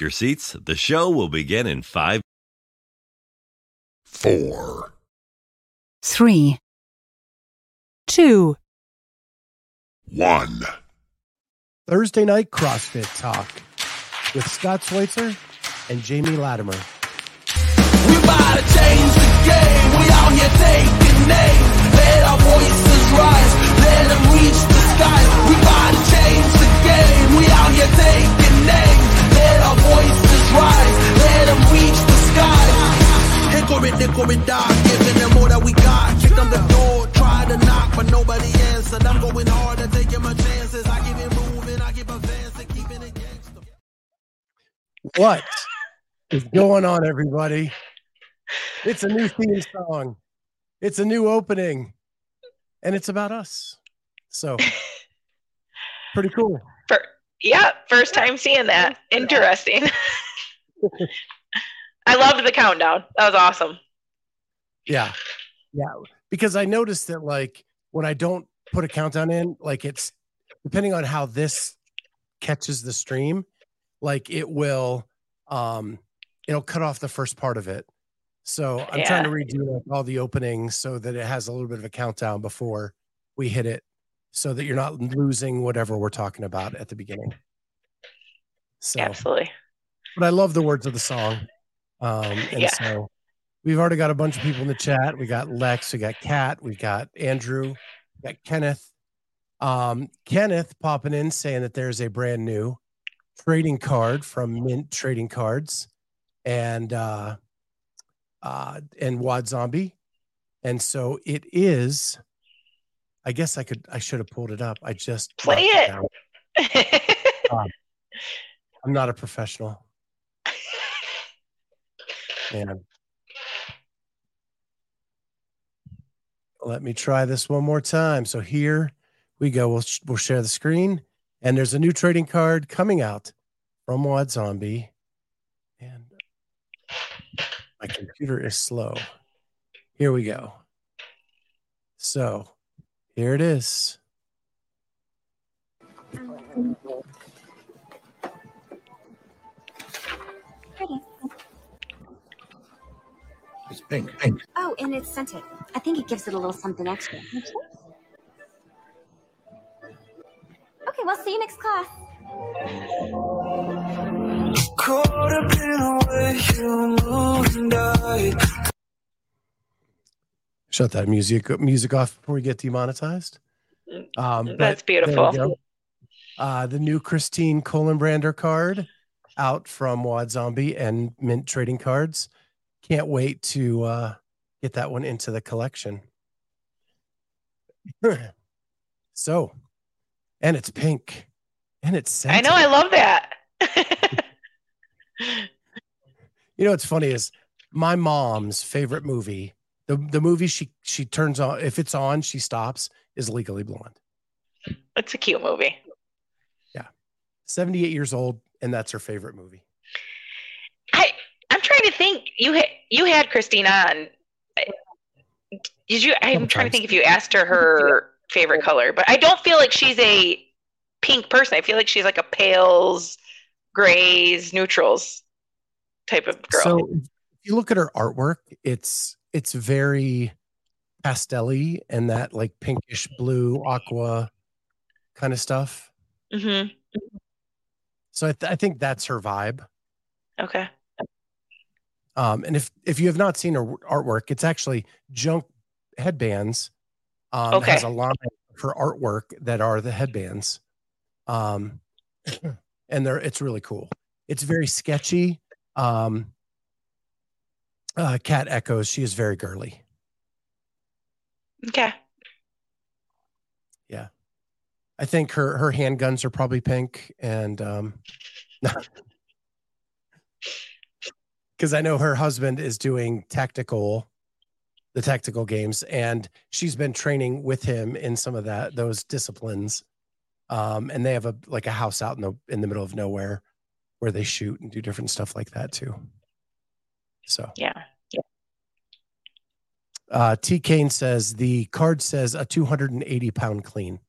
your seats. The show will begin in five. four, three, two, one. Thursday night CrossFit Talk with Scott Schweitzer and Jamie Latimer. We about to change the game. We out here taking names. Let our voices rise. Let them reach the skies. We about to change the game. We out here taking names. Them reach the skies. Hickory dickory dock. Giving them all that we got. Kick them the door. Try to knock, but nobody answered. I'm going hard and taking my chances. I keep it moving. I keep advancing. Keeping it gangster. What is going on, everybody? It's a new theme song. It's a new opening, and it's about us. So, pretty cool. For, yeah, first time seeing that. Interesting. I loved the countdown. That was awesome. Yeah, yeah. Because I noticed that, like, when I don't put a countdown in, like, it's depending on how this catches the stream, like, it will, um, it'll cut off the first part of it. So I'm trying to redo like, all the openings so that it has a little bit of a countdown before we hit it, so that you're not losing whatever we're talking about at the beginning. So, Absolutely. but I love the words of the song. Um, and Yeah. so we've already got a bunch of people in the chat. We got Lex, we got Kat, we got Andrew, we got Kenneth. Um, Kenneth popping in saying that there's a brand new trading card from Mint Trading Cards and uh uh and Wad Zombie. And so it is I guess I could I should have pulled it up. I just Play knocked it. down. I'm not a professional. Man. Let me try this one more time. So here we go. We'll, we'll share the screen. And there's a new trading card coming out from Wad Zombie. And my computer is slow. Here we go. So here it is. It's pink, pink. Oh, and it's scented. I think it gives it a little something extra. Okay, we'll see you next class. Caught up in the way you move and I Shut that music music off before we get demonetized. Um, That's there beautiful. Uh, the new Christine Brander card out from Wad Zombie and Mint Trading Cards. Can't wait to uh, get that one into the collection. so, and it's pink, and it's I know. I love that. You know what's funny is my mom's favorite movie, the the movie she she turns on if it's on, she stops, is Legally Blonde. it's a cute movie. Yeah, 78 years old, and that's her favorite movie. Trying to think. You had you had Christine on. Did you? I'm trying to think if you asked her her favorite color, but I don't feel like she's a pink person. I feel like she's like a pales, grays, neutrals type of girl. So if you look at her artwork, it's it's very pastelly and that like pinkish blue aqua kind of stuff. hmm So I, th- I think that's her vibe. Okay. Um, and if if you have not seen her artwork, it's actually junk headbands. Um, Okay. Has a line for artwork that are the headbands, um, and they're it's really cool. It's very sketchy. Um, uh, Cat echoes. She is very girly. Okay. Yeah, I think her her handguns are probably pink, and um, because I know her husband is doing tactical, the tactical games, and she's been training with him in some of that those disciplines. Um, and they have a like a house out in the in the middle of nowhere where they shoot and do different stuff like that too. So Yeah. uh, T Kane says the card says a 280 pound clean.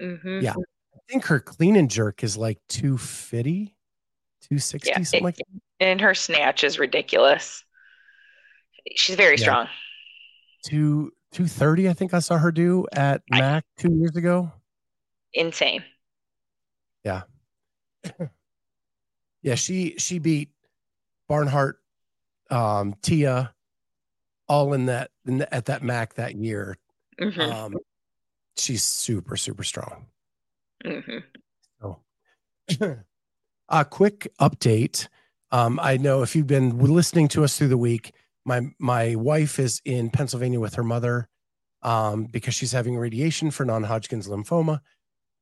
hmm Yeah. I think her clean and jerk is like 250. 260 Yeah, something it- like that. And her snatch is ridiculous. She's very Yeah. strong. Two 230 I think I saw her do at I- Mac 2 years ago. Insane. Yeah, yeah, she she beat Barnhart, um, Tia, all in that in the, at that Mac that year. hmm Um, she's super super strong. Mm-hmm. A quick update. Um, I know if you've been listening to us through the week, my my wife is in Pennsylvania with her mother um, because she's having radiation for non-Hodgkin's lymphoma.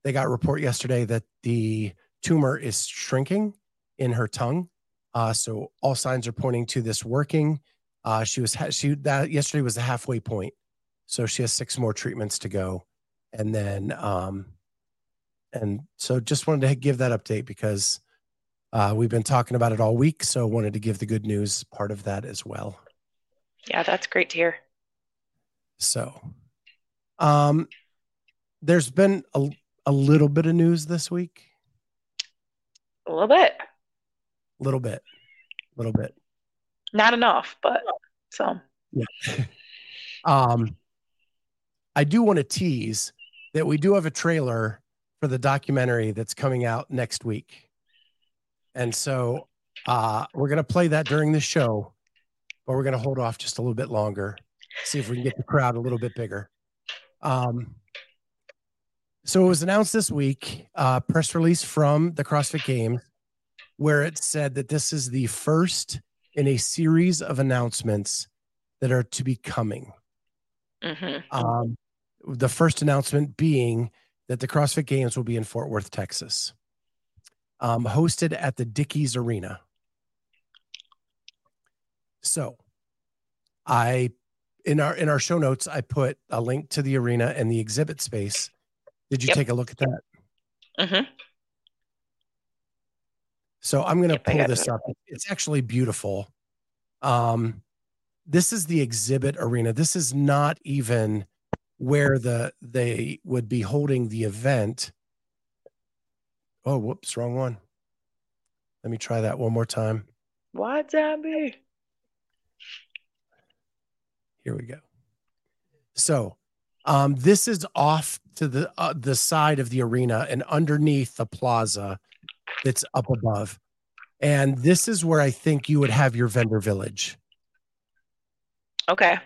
They got a report yesterday that the tumor is shrinking in her tongue. Uh, so all signs are pointing to this working. Uh, she was ha- she that yesterday was the halfway point, so she has six more treatments to go, and then um, and so just wanted to give that update because uh, we've been talking about it all week. So wanted to give the good news part of that as well. Yeah, that's great to hear. So, um, there's been a, a little bit of news this week, A little bit. a little bit, a little bit. Not enough, but some. Um, I do want to tease that we do have a trailer for the documentary that's coming out next week. And so uh, we're going to play that during the show, but we're going to hold off just a little bit longer, see if we can get the crowd a little bit bigger. Um, so it was announced this week, uh, press release from the CrossFit Games, where it said that this is the first in a series of announcements that are to be coming. hmm Um, the first announcement being that the CrossFit Games will be in Fort Worth, Texas, um, hosted at the Dickies Arena. So, I in our in our show notes I put a link to the arena and the exhibit space. Did you Yep. take a look at that? hmm So I'm going to Yep, pull this it. up. It's actually beautiful. Um, this is the exhibit arena. This is not even where the they would be holding the event. Oh, whoops, wrong one. Let me try that one more time. What zombie? Here we go. So, um, this is off to the uh, the side of the arena and underneath the plaza that's up above. And this is where I think you would have your vendor village, Okay.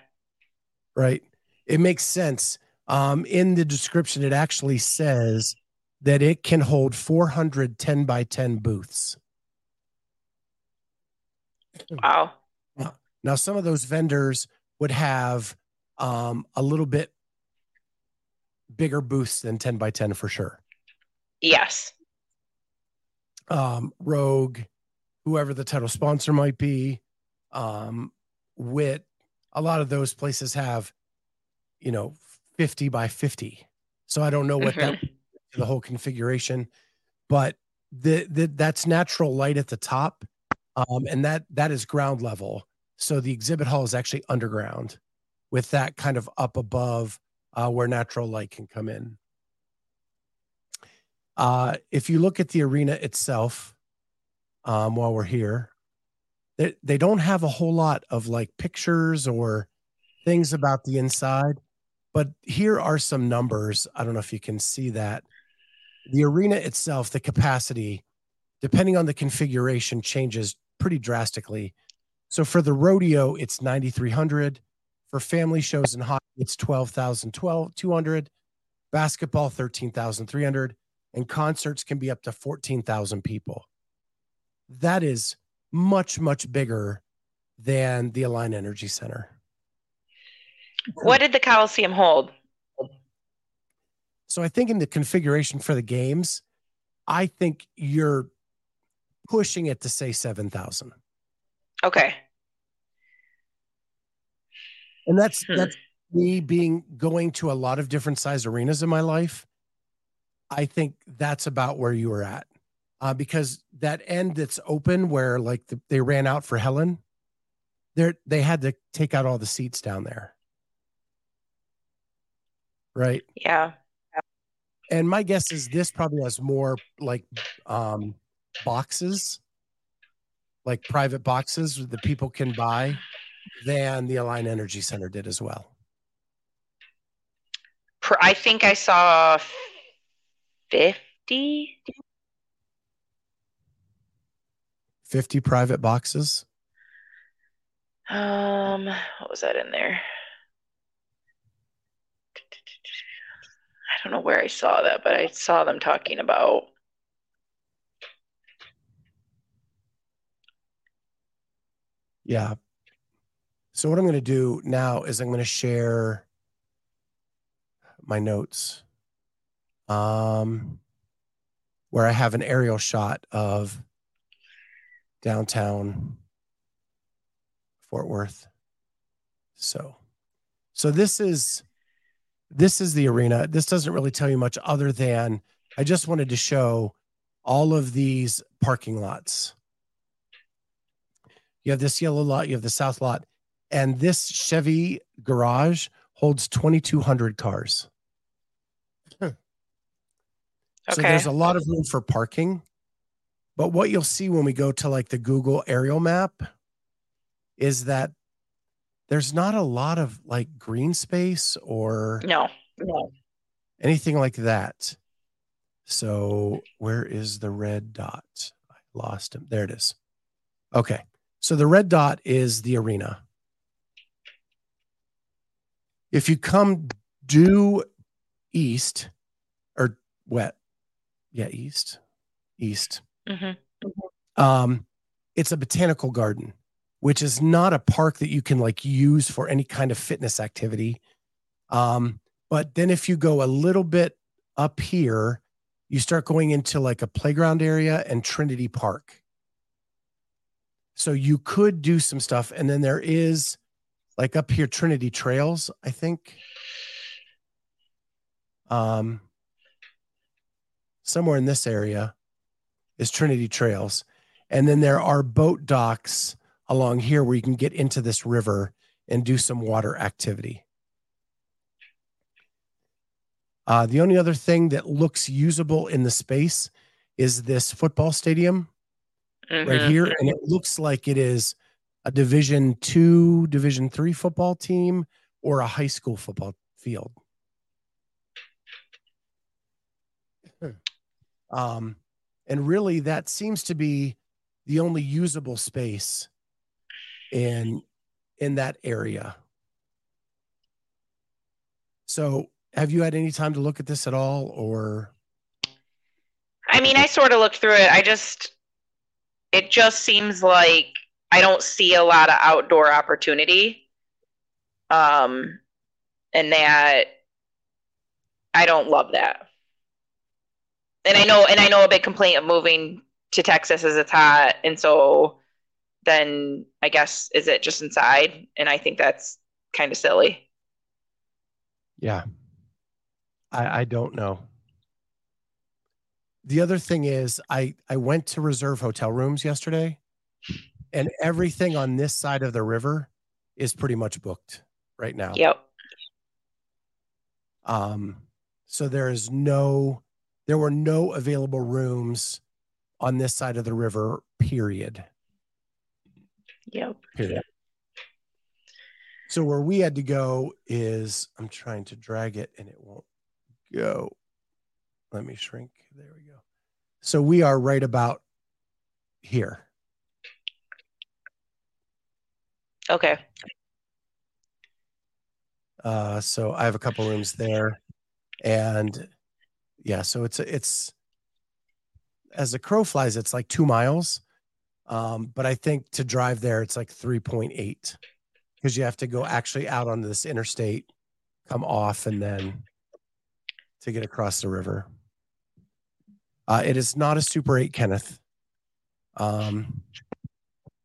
right? It makes sense. Um, in the description, it actually says that it can hold 400 10 by 10 booths. Wow. Now, some of those vendors would have um, a little bit bigger booths than 10 by 10 for sure. Yes. um, Rogue, whoever the title sponsor might be, um, Wit, a lot of those places have, you know, 50 by 50. So I don't know what that the whole configuration, but the, the that's natural light at the top. Um, and that that is ground level. So the exhibit hall is actually underground with that kind of up above uh, where natural light can come in. Uh, if you look at the arena itself, um, while we're here, they, they don't have a whole lot of like pictures or things about the inside, but here are some numbers. I don't know if you can see that. The arena itself, the capacity, depending on the configuration, changes pretty drastically. So for the rodeo, it's 9,300. For family shows and hockey, it's 12,200. Basketball, 13,300 and concerts can be up to 14,000 people. That is much, much bigger than the Alliant Energy Center. What did the Coliseum hold? So I think in the configuration for the games, I think you're pushing it to say 7,000. Okay. And that's Hmm. that's me being going to a lot of different size arenas in my life. I think that's about where you were at. Uh, because that end that's open where like the, they ran out for Helen, they they had to take out all the seats down there. Right. Yeah. And my guess is this probably has more like um boxes like private boxes that people can buy than the Alliant Energy Center did as well. I think I saw 50. 50 private boxes. Um, what was that in there? I don't know where I saw that, but I saw them talking about. Yeah. So what I'm going to do now is I'm going to share my notes um where I have an aerial shot of downtown Fort Worth. So so this is this is the arena. This doesn't really tell you much other than I just wanted to show all of these parking lots. You have this yellow lot, you have the south lot, and this Chevy garage holds 2,200 cars. So Okay. there's a lot of room for parking. But what you'll see when we go to like the Google aerial map is that there's not a lot of like green space or No, no. anything like that. So where is the red dot? I lost him. There it is. Okay. So the red dot is the arena. If you come due east or wet, yeah, east, east, hmm um, it's a botanical garden, which is not a park that you can like use for any kind of fitness activity. Um, but then if you go a little bit up here, you start going into like a playground area and Trinity Park. So you could do some stuff. And then there is like up here, Trinity Trails, I think. Um, somewhere in this area is Trinity Trails. And then there are boat docks along here where you can get into this river and do some water activity. Uh, the only other thing that looks usable in the space is this football stadium right Mhm. here. And it looks like it is a division two, division three football team or a high school football field. Um, and really that seems to be the only usable space in in that area. So have you had any time to look at this at all or I mean, I sort of looked through it. I just, it just seems like I don't see a lot of outdoor opportunity. Um, and that I don't love that. And I know, and I know a big complaint of moving to Texas is it's hot. And so then I guess, is it just inside? And I think that's kind of silly. Yeah. I I don't know. The other thing is I I went to reserve hotel rooms yesterday and everything on this side of the river is pretty much booked right now. Yep. Um so there is no there were no available rooms on this side of the river period. Yep. Period. So where we had to go is I'm trying to drag it and it won't go. Let me shrink. There we go. So we are right about here. Okay. Uh, so I have a couple rooms there, and yeah, so it's it's as the crow flies, it's like two miles, um, but I think to drive there, it's like three point eight because you have to go actually out on this interstate, come off, and then to get across the river. Uh, it is not a Super Eight, Kenneth. Um,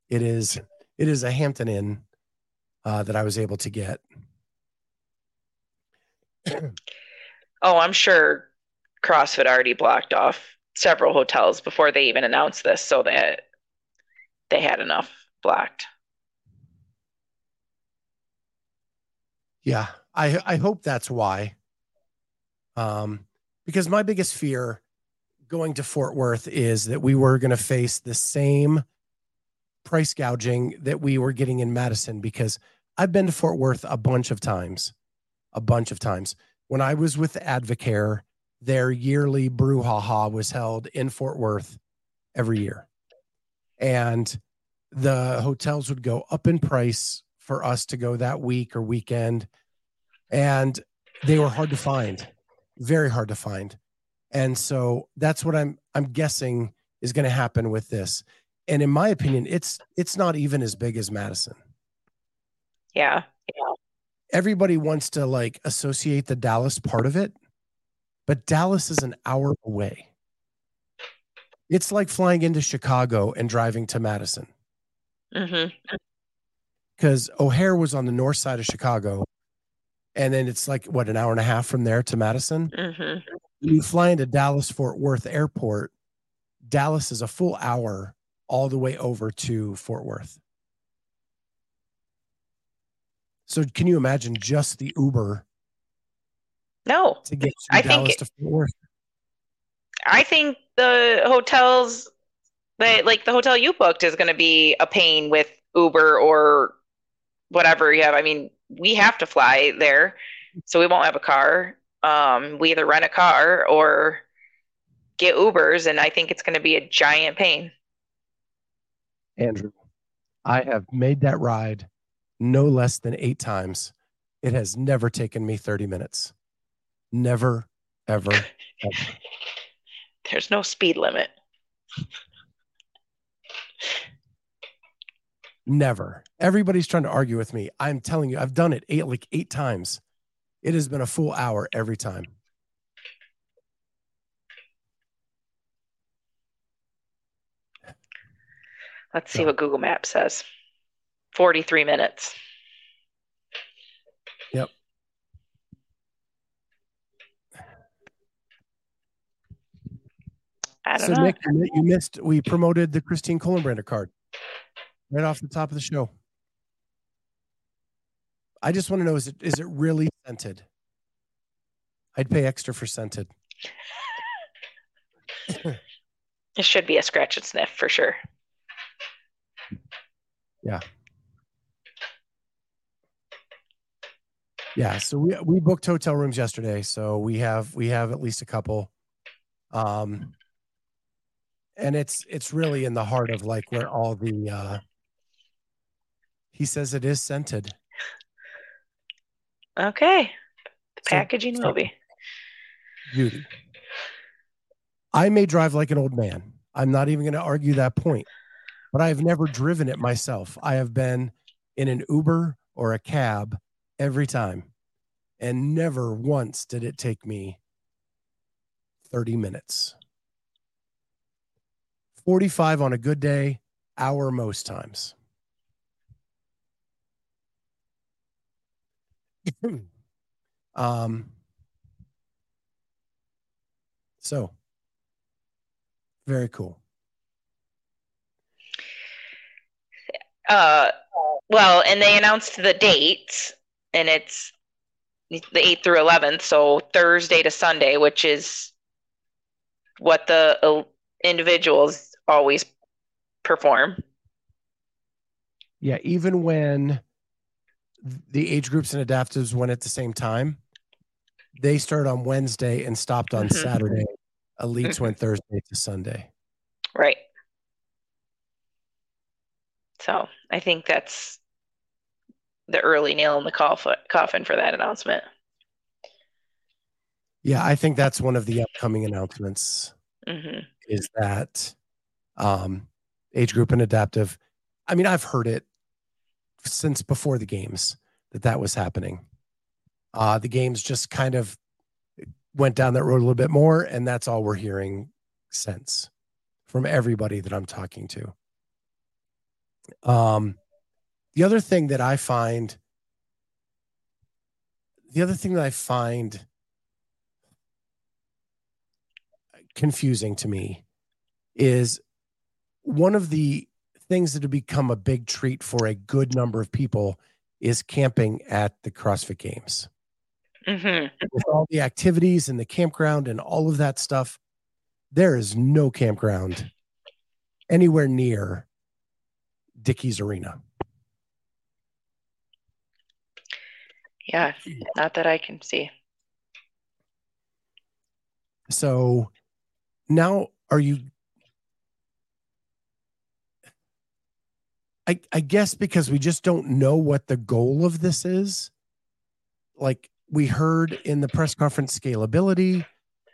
it is it is a Hampton Inn uh, that I was able to get. Oh, I'm sure CrossFit already blocked off several hotels before they even announced this so that they had enough blocked. Yeah, I I hope that's why. Um, because my biggest fear going to Fort Worth is that we were going to face the same price gouging that we were getting in Madison because I've been to Fort Worth a bunch of times, a bunch of times. When I was with Advocare, their yearly brouhaha was held in Fort Worth every year. And the hotels would go up in price for us to go that week or weekend. And they were hard to find, very hard to find. And so that's what I'm I'm guessing is going to happen with this. And in my opinion, it's it's not even as big as Madison. Yeah. Yeah. Everybody wants to like associate the Dallas part of it, but Dallas is an hour away. It's like flying into Chicago and driving to Madison hmm because O'Hare was on the north side of Chicago. And then it's like what an hour and a half from there to Madison. hmm You fly into Dallas Fort Worth Airport. Dallas is a full hour all the way over to Fort Worth. So can you imagine just the Uber No, to get I think Dallas it- to Fort Worth? I think the hotels that like the hotel you booked is going to be a pain with Uber or whatever you have. I mean, we have to fly there, so we won't have a car. Um, we either rent a car or get Ubers, and I think it's going to be a giant pain. Andrew, I have made that ride no less than eight times. It has never taken me 30 minutes. Never, ever, ever. There's no speed limit. Never. Everybody's trying to argue with me. I'm telling you, I've done it eight like eight times. It has been a full hour every time. Let's see So- what Google Maps says. 43 minutes. Yep. I don't So know. Nick, you missed. We promoted the Christine Kohlenbrander card right off the top of the show. I just want to know: is it is it really scented? I'd pay extra for scented. It should be a scratch and sniff for sure. Yeah. Yeah, so we we booked hotel rooms yesterday, so we have we have at least a couple. Um and it's it's really in the heart of like where all the uh he says it is scented. Okay. So- Packaging so- movie. beauty. I may drive like an old man. I'm not even going to argue that point, but I have never driven it myself. I have been in an Uber or a cab every time, and never once did it take me 30 minutes. 45 on a good day, hour most times. um, so very cool. Uh, well, and they announced the dates, and it's the 8th through 11th, so Thursday to Sunday, which is what the uh, individuals always perform. Yeah, even when the age groups and adaptives went at the same time, they started on Wednesday and stopped on Mhm. Saturday. Elites Mhm. went Thursday to Sunday. Right. So I think that's the early nail in the coffin for that announcement. Yeah, I think that's one of the upcoming announcements hmm is that um, age group and adaptive. I mean, I've heard it since before the games that that was happening. Uh, the games just kind of went down that road a little bit more, and that's all we're hearing since from everybody that I'm talking to. Um, the other thing that I find, the other thing that I find confusing to me is one of the things that have become a big treat for a good number of people is camping at the CrossFit Games. hmm With all the activities and the campground and all of that stuff, there is no campground anywhere near Dickies Arena. Yeah, not that I can see. So now are you I I guess because we just don't know what the goal of this is. Like we heard in the press conference scalability,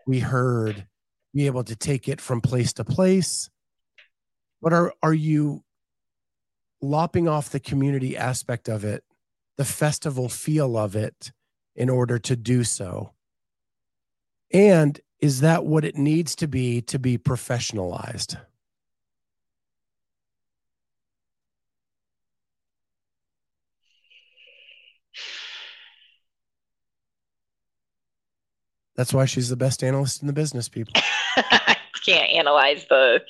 we heard be able to take it from place to place. But are are you lopping off the community aspect of it, the festival feel of it in order to do so? And is that what it needs to be to be professionalized? That's why she's the best analyst in the business, people. I can't analyze the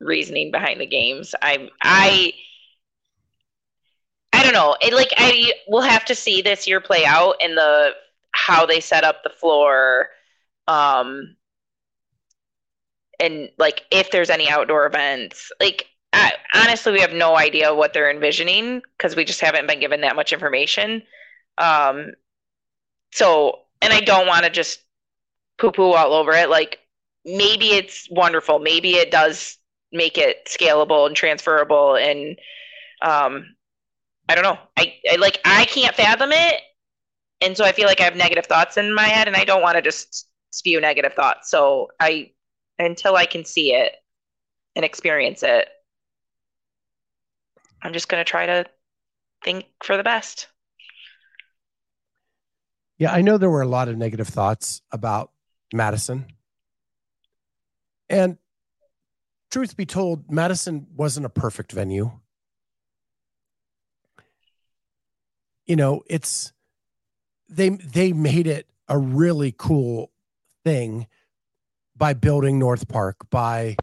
reasoning behind the games. I'm, I I don't know. It, like I will have to see this year play out and the how they set up the floor um and like if there's any outdoor events. Like I, honestly we have no idea what they're envisioning because we just haven't been given that much information. Um so and I don't want to just poo poo all over it. Like maybe it's wonderful. Maybe it does make it scalable and transferable. And um, I don't know. I, I like I can't fathom it, and so I feel like I have negative thoughts in my head, and I don't want to just spew negative thoughts. So I until I can see it and experience it, I'm just gonna try to think for the best. Yeah, I know there were a lot of negative thoughts about Madison. And truth be told, Madison wasn't a perfect venue. You know, it's they they made it a really cool thing by building North Park by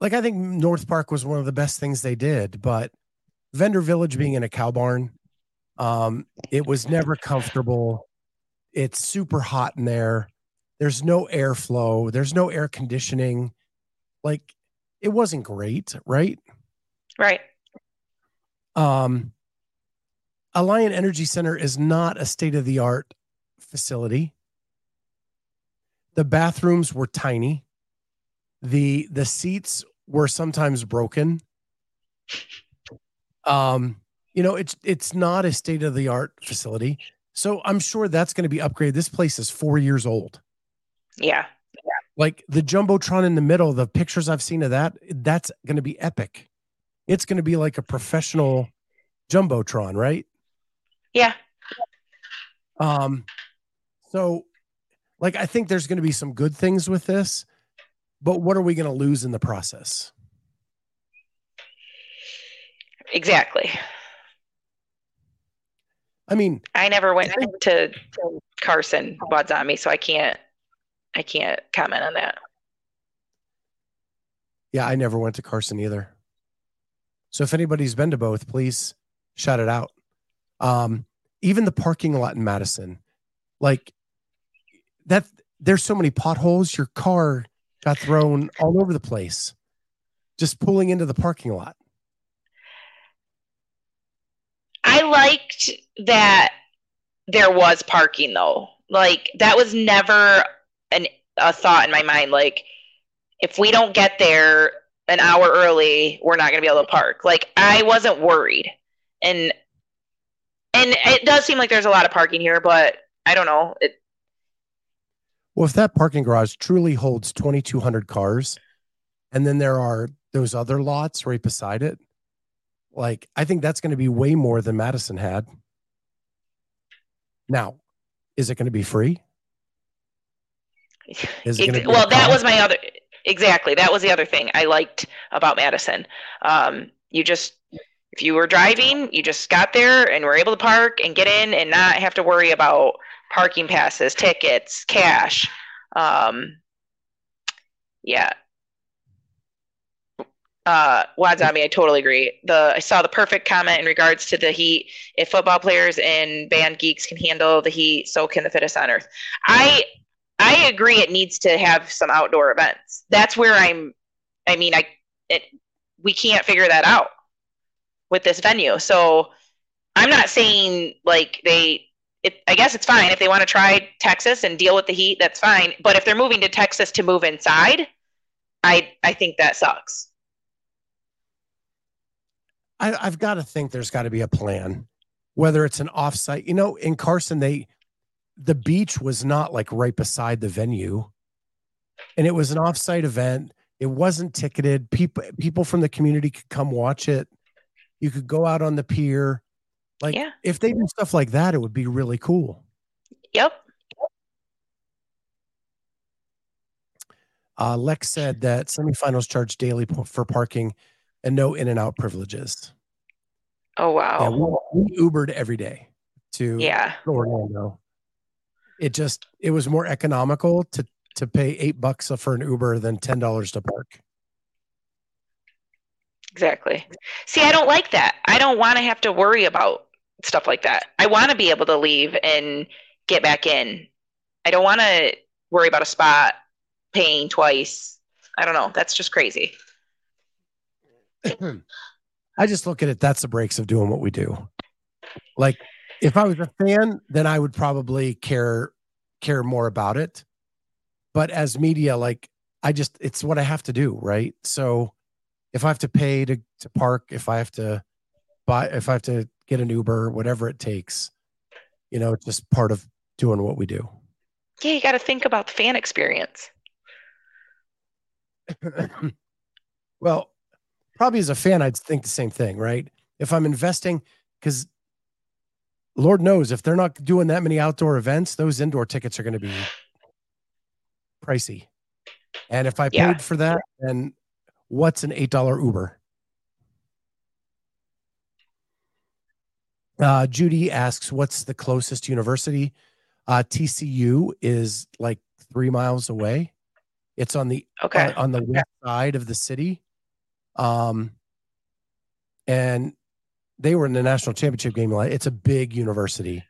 like I think North Park was one of the best things they did, but Vendor Village being in a cow barn um, it was never comfortable. It's super hot in there. There's no airflow. There's no air conditioning. Like it wasn't great, right? Right. Um, Alliant Energy Center is not a state of the art facility. The bathrooms were tiny. The the seats were sometimes broken. Um, you know it's it's not a state of the art facility. So i'm sure that's going to be upgraded. This place is four years old. Yeah. Yeah like the jumbotron in the middle the pictures i've seen of that that's going to be epic. It's going to be like a professional jumbotron right? Yeah. Um so like i think there's going to be some good things with this but what are we going to lose in the process? Exactly I mean, I never went to, to Carson Wadzami, so I can't I can't comment on that. Yeah, I never went to Carson either. So if anybody's been to both, please shout it out. Um, even the parking lot in Madison, like that, there's so many potholes. Your car got thrown all over the place, just pulling into the parking lot. I liked that there was parking though. Like that was never an a thought in my mind. Like if we don't get there an hour early, we're not going to be able to park. Like I wasn't worried, and and it does seem like there's a lot of parking here, but I don't know. It, well, if that parking garage truly holds 2,200 cars, and then there are those other lots right beside it, like, I think that's going to be way more than Madison had. Now, is it going to be free? Is it Ex- well, that was my other exactly. That was the other thing I liked about Madison. Um, you just if you were driving, you just got there and were able to park and get in and not have to worry about parking passes, tickets, cash. Um, yeah, uh Wadzami, I totally agree. The I saw the perfect comment in regards to the heat. If football players and band geeks can handle the heat, so can the fittest on earth. I I agree it needs to have some outdoor events. That's where I'm I mean I it we can't figure that out. with this venue. So I'm not saying like they it, I guess it's fine if they want to try Texas and deal with the heat. That's fine. But if they're moving to Texas to move inside, I I think that sucks. I, I've got to think there's got to be a plan, whether it's an offsite. You know, in Carson, they the beach was not like right beside the venue, and it was an offsite event. It wasn't ticketed. People people from the community could come watch it. You could go out on the pier. Like Yeah. if they do stuff like that, it would be really cool. Yep. Uh, Lex said that semifinals charge daily for parking and no in and out privileges. Oh Yeah, wow. we, we Ubered every day to Yeah. Orlando. It just it was more economical to to pay eight bucks for an Uber than ten dollars to park. Exactly. See, I don't like that. I don't want to have to worry about stuff like that. I want to be able to leave and get back in. I don't want to worry about a spot paying twice. I don't know. That's just crazy. I just look at it. That's the breaks of doing what we do. Like if I was a fan, then I would probably care care more about it. But as media, like I just it's what I have to do, right? So if I have to pay to to park, if I have to buy, if I have to get an Uber, whatever it takes, you know, it's just part of doing what we do. Yeah, you got to think about the fan experience. well, probably as a fan, I'd think the same thing, right? If I'm investing, because Lord knows if they're not doing that many outdoor events, those indoor tickets are going to be pricey. And if I paid Yeah. for that, then what's an $8 Uber? Uh, Judy asks, what's the closest university? Uh, TCU is like three miles away. It's on the Okay. uh, on the west side of the city. Um, and they were in the national championship game. It's a big university.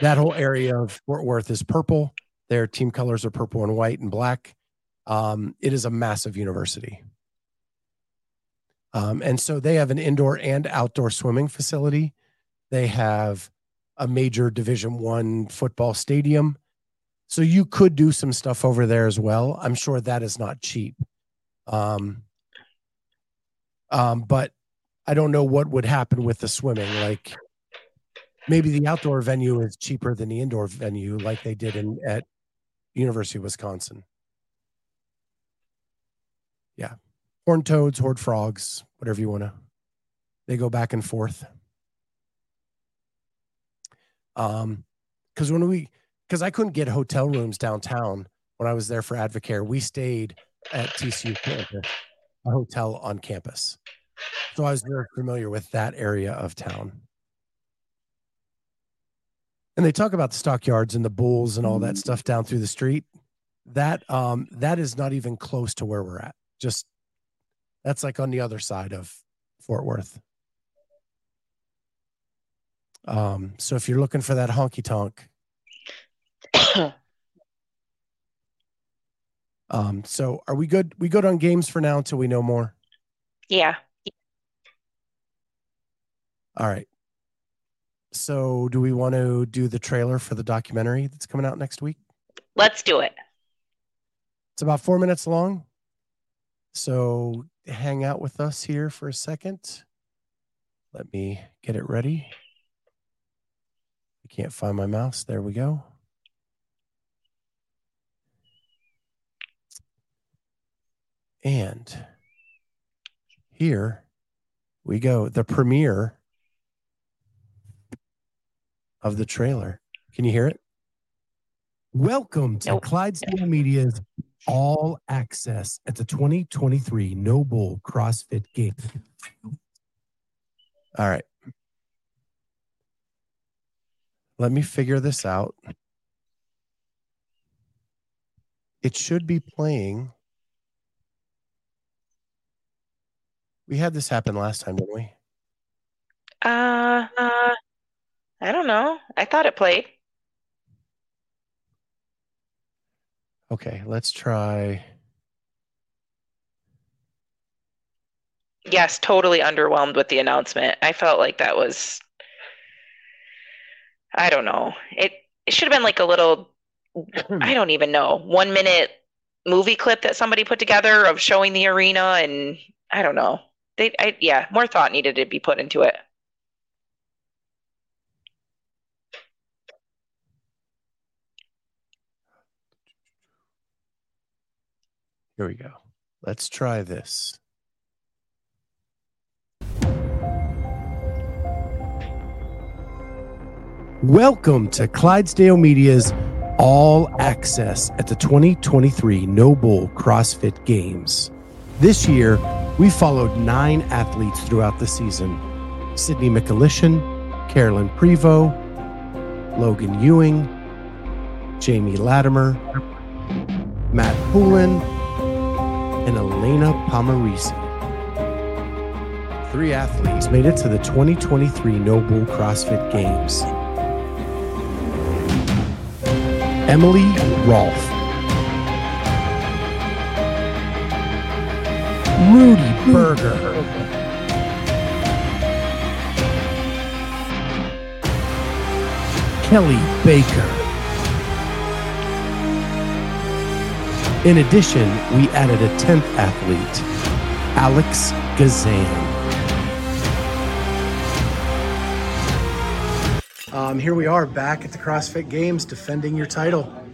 That whole area of Fort Worth is purple. Their team colors are purple and white and black. Um, it is a massive university. Um, and so they have an indoor and outdoor swimming facility. They have a major Division One football stadium. So you could do some stuff over there as well. I'm sure that is not cheap. Um, um, but I don't know what would happen with the swimming. Like maybe the outdoor venue is cheaper than the indoor venue, like they did in at University of Wisconsin. Yeah, horned toads, horned frogs, whatever you want to. They go back and forth. Um, because when we, because I couldn't get hotel rooms downtown when I was there for Advocare, we stayed at TCU campus, a hotel on campus. So I was very familiar with that area of town. And they talk about the stockyards and the bulls and all that stuff down through the street. That um that is not even close to where we're at. Just that's like on the other side of Fort Worth. Um, so if you're looking for that honky tonk, um, so are we good? We good on games for now until we know more. yeah. All right. So do we want to do the trailer for the documentary that's coming out next week? Let's do it. It's about four minutes long. So hang out with us here for a second. Let me get it ready. I can't find my mouse. There we go. And here we go. The premiere of the trailer. Can you hear it? Welcome to Nope. Clydesdale Media's All Access at the 2023 NOBULL CrossFit Games. All right. Let me figure this out. It should be playing. We had this happen last time, didn't we? Uh, uh, I don't know. I thought it played. Okay, let's try. yes, totally underwhelmed with the announcement. I felt like that was I don't know. It it should have been like a little I don't even know, 1 minute movie clip that somebody put together of showing the arena and I don't know. They I yeah, more thought needed to be put into it. Here we go. Let's try this. Welcome to Clydesdale Media's All Access at the 2023 NOBULL CrossFit Games. This year, we followed nine athletes throughout the season Sydney McAlishan, Carolyne Prevost, Logan Ewing, Jamie Latimer, Matt Poulin, and Elena Pomarisi. Three athletes made it to the 2023 NOBULL CrossFit Games. Emily Rolfe, Rudy Berger, Kelly Baker. In addition, we added a 10th athlete, Alex Gazan. Um, here we are back at the CrossFit Games defending your title.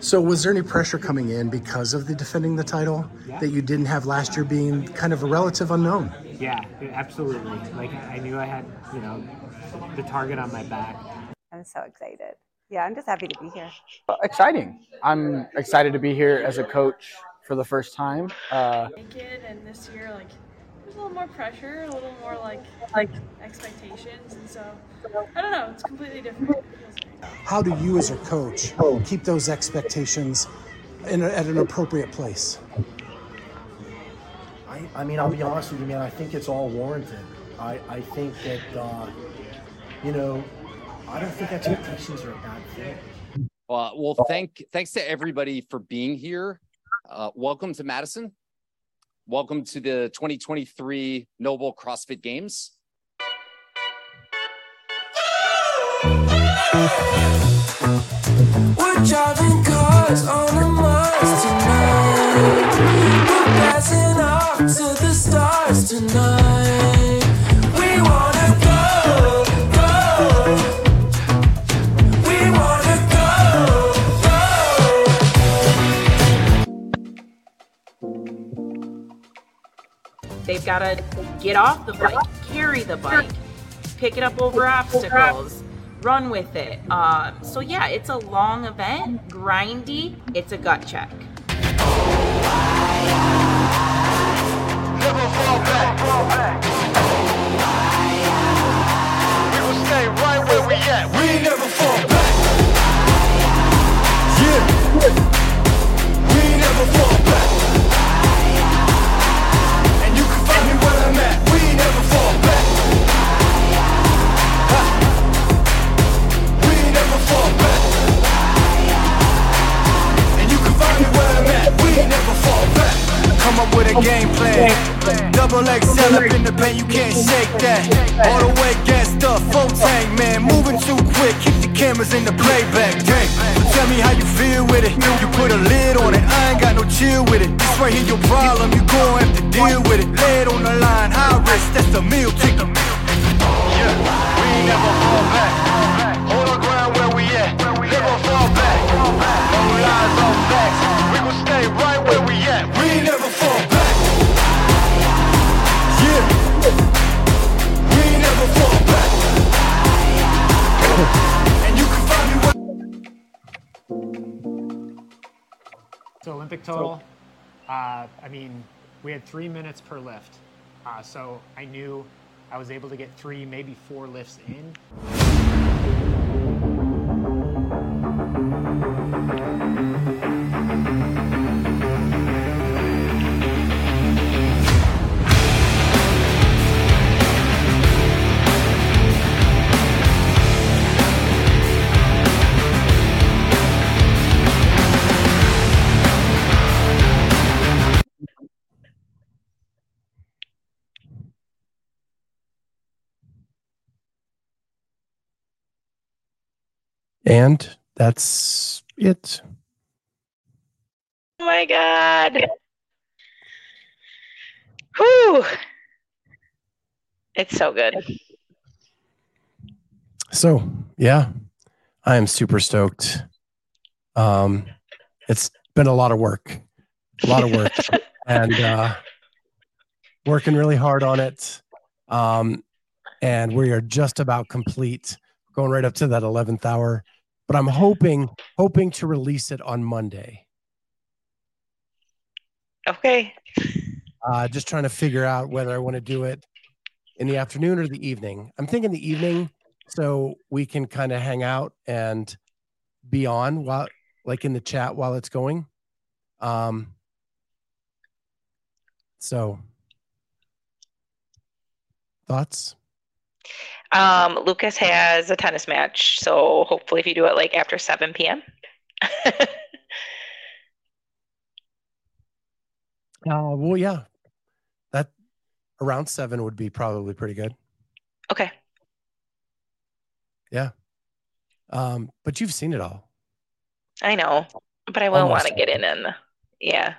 So, was there any pressure coming in because of the defending the title that you didn't have last year being kind of a relative unknown? Yeah, absolutely. Like I knew I had, you know, the target on my back. I'm so excited. Yeah, I'm just happy to be here. exciting. I'm excited to be here as a coach for the first time. Uh, Naked and this year, like, there's a little more pressure, a little more like like expectations, and so I don't know. It's completely different. It feels great. How do you, as a coach, keep those expectations in a, at an appropriate place? I, I mean, I'll be honest with you, man. I think it's all warranted. I, I think that, uh, you know, I don't think expectations are a bad thing. Uh, well, thank thanks to everybody for being here. Uh, welcome to Madison. Welcome to the 2023 NOBULL CrossFit Games. They've got to get off the bike, carry the bike, pick it up over obstacles, run with it. Um, so yeah, it's a long event, grindy. It's a gut check. We will stay right where we game plan. Double XL up in the paint, you can't shake that. All the way gassed up, full tank, man. Moving too quick, keep the cameras in the playback. Dang. So tell me how you feel with it. You put a lid on it, I ain't got no chill with it. This right here your problem, you gon' have to deal with it. It on the line, high risk, that's the meal ticket. Yeah, we never fall back. Hold on ground where we at. Never So total. Uh, I mean, we had three minutes per lift, uh, so I knew I was able to get three, maybe four lifts in. And that's it. Oh my god. Whew. It's so good. So yeah, I am super stoked. Um, it's been a lot of work, a lot of work, and uh, working really hard on it. Um, and we are just about complete, going right up to that eleventh hour. But I'm hoping, hoping to release it on Monday. Okay. Uh, just trying to figure out whether I want to do it in the afternoon or the evening. I'm thinking the evening, so we can kind of hang out and be on while, like in the chat while it's going. Um. So, thoughts? Um, Lucas has a tennis match, so hopefully, if you do it like after 7 p.m. Uh, well, yeah, that around seven would be probably pretty good. Okay. Yeah. Um, but you've seen it all. I know, but I won't want to get in and yeah,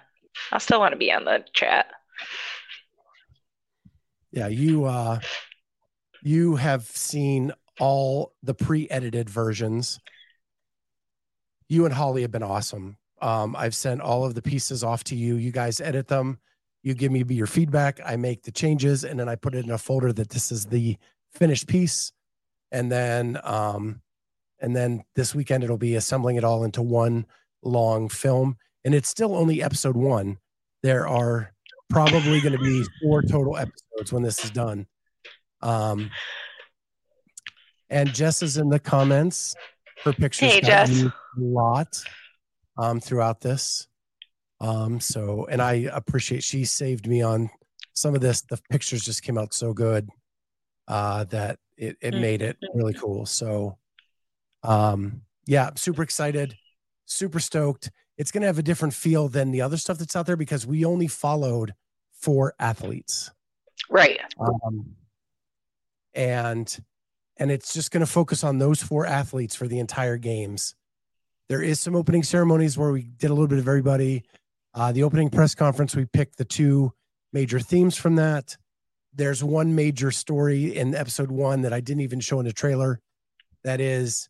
I'll still want to be on the chat. Yeah, you uh you have seen all the pre-edited versions. You and Holly have been awesome. Um, I've sent all of the pieces off to you. You guys edit them. You give me your feedback. I make the changes, and then I put it in a folder that this is the finished piece. And then, um, and then this weekend it'll be assembling it all into one long film. And it's still only episode one. There are probably going to be four total episodes when this is done. Um, and Jess is in the comments. Her pictures Hey, Jess. a lot um, throughout this. Um, so, and I appreciate she saved me on some of this. The pictures just came out so good uh, that it, it made it really cool. So, um, yeah, I'm super excited, super stoked. It's going to have a different feel than the other stuff that's out there because we only followed four athletes Right. um, and and it's just going to focus on those four athletes for the entire games. There is some opening ceremonies where we did a little bit of everybody. Uh, the opening press conference, we picked the two major themes from that. There's one major story in episode one that I didn't even show in the trailer. That is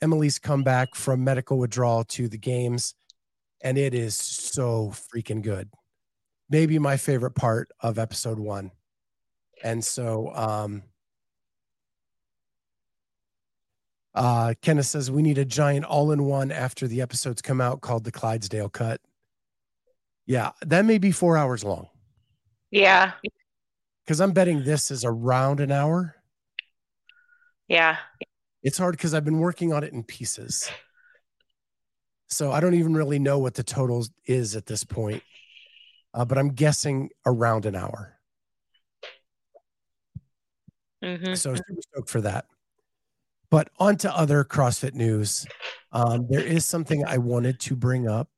Emily's comeback from medical withdrawal to the games, and it is so freaking good. Maybe my favorite part of episode one. And so um uh Kenneth says we need a giant all-in-one after the episodes come out called the Clydesdale cut. Yeah, that may be four hours long Yeah. because I'm betting this is around an hour. Yeah. It's hard because I've been working on it in pieces. So I don't even really know what the total is at this point. Uh, but I'm guessing around an hour. Mhm. So super stoked for that. But on to other CrossFit news. Um, there is something I wanted to bring up.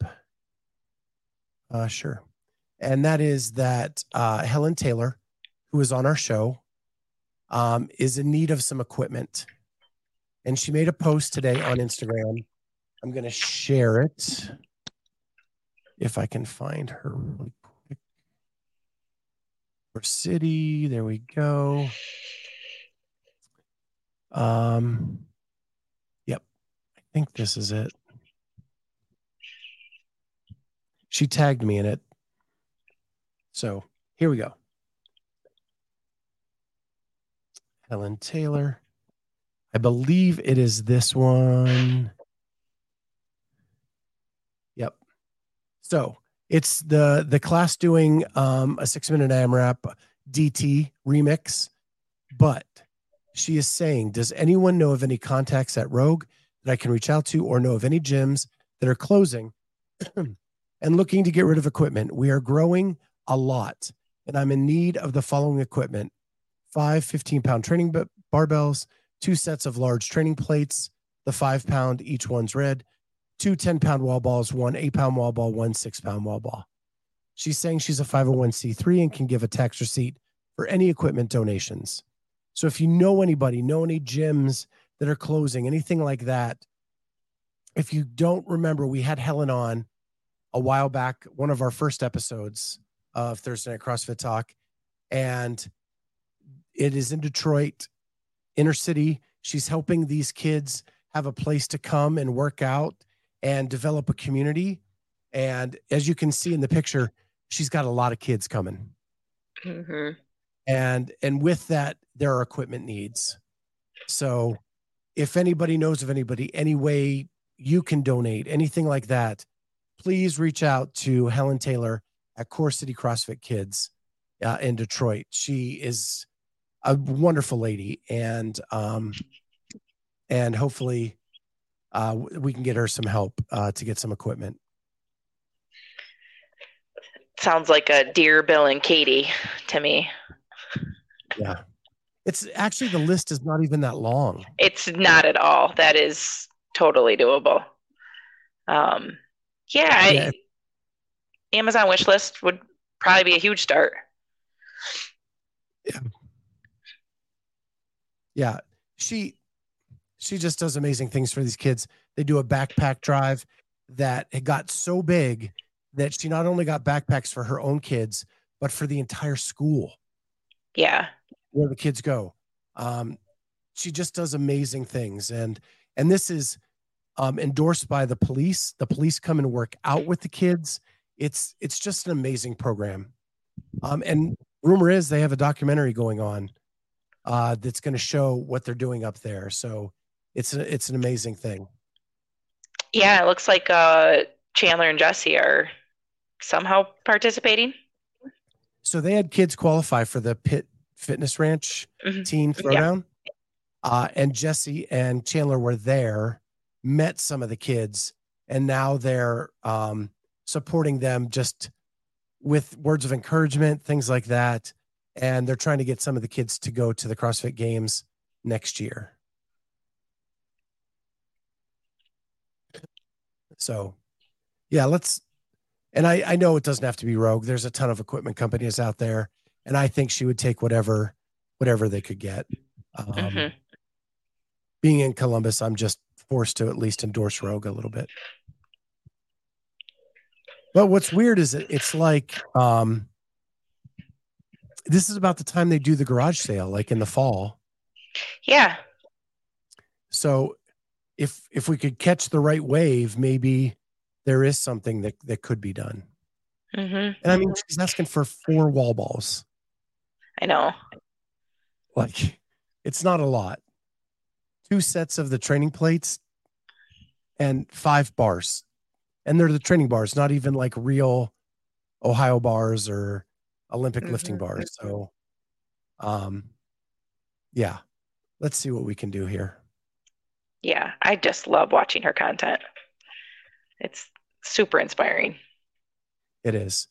Uh, sure. And that is that uh, Helen Taylor, who is on our show, um, is in need of some equipment. And she made a post today on Instagram. I'm going to share it if I can find her really quick. Or city. There we go. Um, yep, I think this is it. She tagged me in it. So here we go. Helen Taylor. I believe it is this one. Yep. So it's the the class doing um, a six minute AMRAP DT remix, but she is saying, Does anyone know of any contacts at Rogue that I can reach out to or know of any gyms that are closing and looking to get rid of equipment? We are growing a lot, and I'm in need of the following equipment five 15 pound training barbells, two sets of large training plates, the five pound, each one's red, two 10 pound wall balls, one eight pound wall ball, one six pound wall ball. She's saying she's a 501c3 and can give a tax receipt for any equipment donations. So if you know anybody, know any gyms that are closing, anything like that, if you don't remember, we had Helen on a while back, one of our first episodes of Thursday Night CrossFit Talk, and it is in Detroit, inner city. She's helping these kids have a place to come and work out and develop a community. And as you can see in the picture, she's got a lot of kids coming. hmm And and with that, there are equipment needs. So if anybody knows of anybody, any way you can donate, anything like that, please reach out to Helen Taylor at Core City CrossFit Kids uh, in Detroit. She is a wonderful lady, and um, and hopefully uh, we can get her some help uh, to get some equipment. Sounds like a dear Bill and Katie to me. Yeah, it's actually the list is not even that long. It's not at all. That is totally doable. Um, yeah, I, Amazon wish list would probably be a huge start. Yeah yeah she she just does amazing things for these kids they do a backpack drive that it got so big that she not only got backpacks for her own kids but for the entire school Yeah. Where the kids go. Um, she just does amazing things. And and this is um, endorsed by the police. The police come and work out with the kids. It's it's just an amazing program. Um, and rumor is they have a documentary going on uh, that's going to show what they're doing up there. So it's a, it's an amazing thing. Yeah, it looks like uh, Chandler and Jesse are somehow participating. so they had kids qualify for the pit fitness ranch Mhm. teen Yeah. throwdown. Uh, and jesse and chandler were there met some of the kids and now they're um, supporting them just with words of encouragement things like that. And they're trying to get some of the kids to go to the crossfit games next year. So yeah let's and I, I know it doesn't have to be rogue. There's a ton of equipment companies out there and i think she would take whatever whatever they could get. Um, Mhm. being in columbus i'm just forced to at least endorse rogue a little bit. But what's weird is that it's like um this is about the time they do the garage sale like in the fall. Yeah. so if if we could catch the right wave maybe there is something that that could be done. Hmm and i mean she's asking for four wall balls I know. like it's not a lot two sets of the training plates and five bars and they're the training bars not even like real ohio bars or olympic lifting Mhm. bars so um yeah let's see what we can do here Yeah, I just love watching her content. It's super inspiring. it is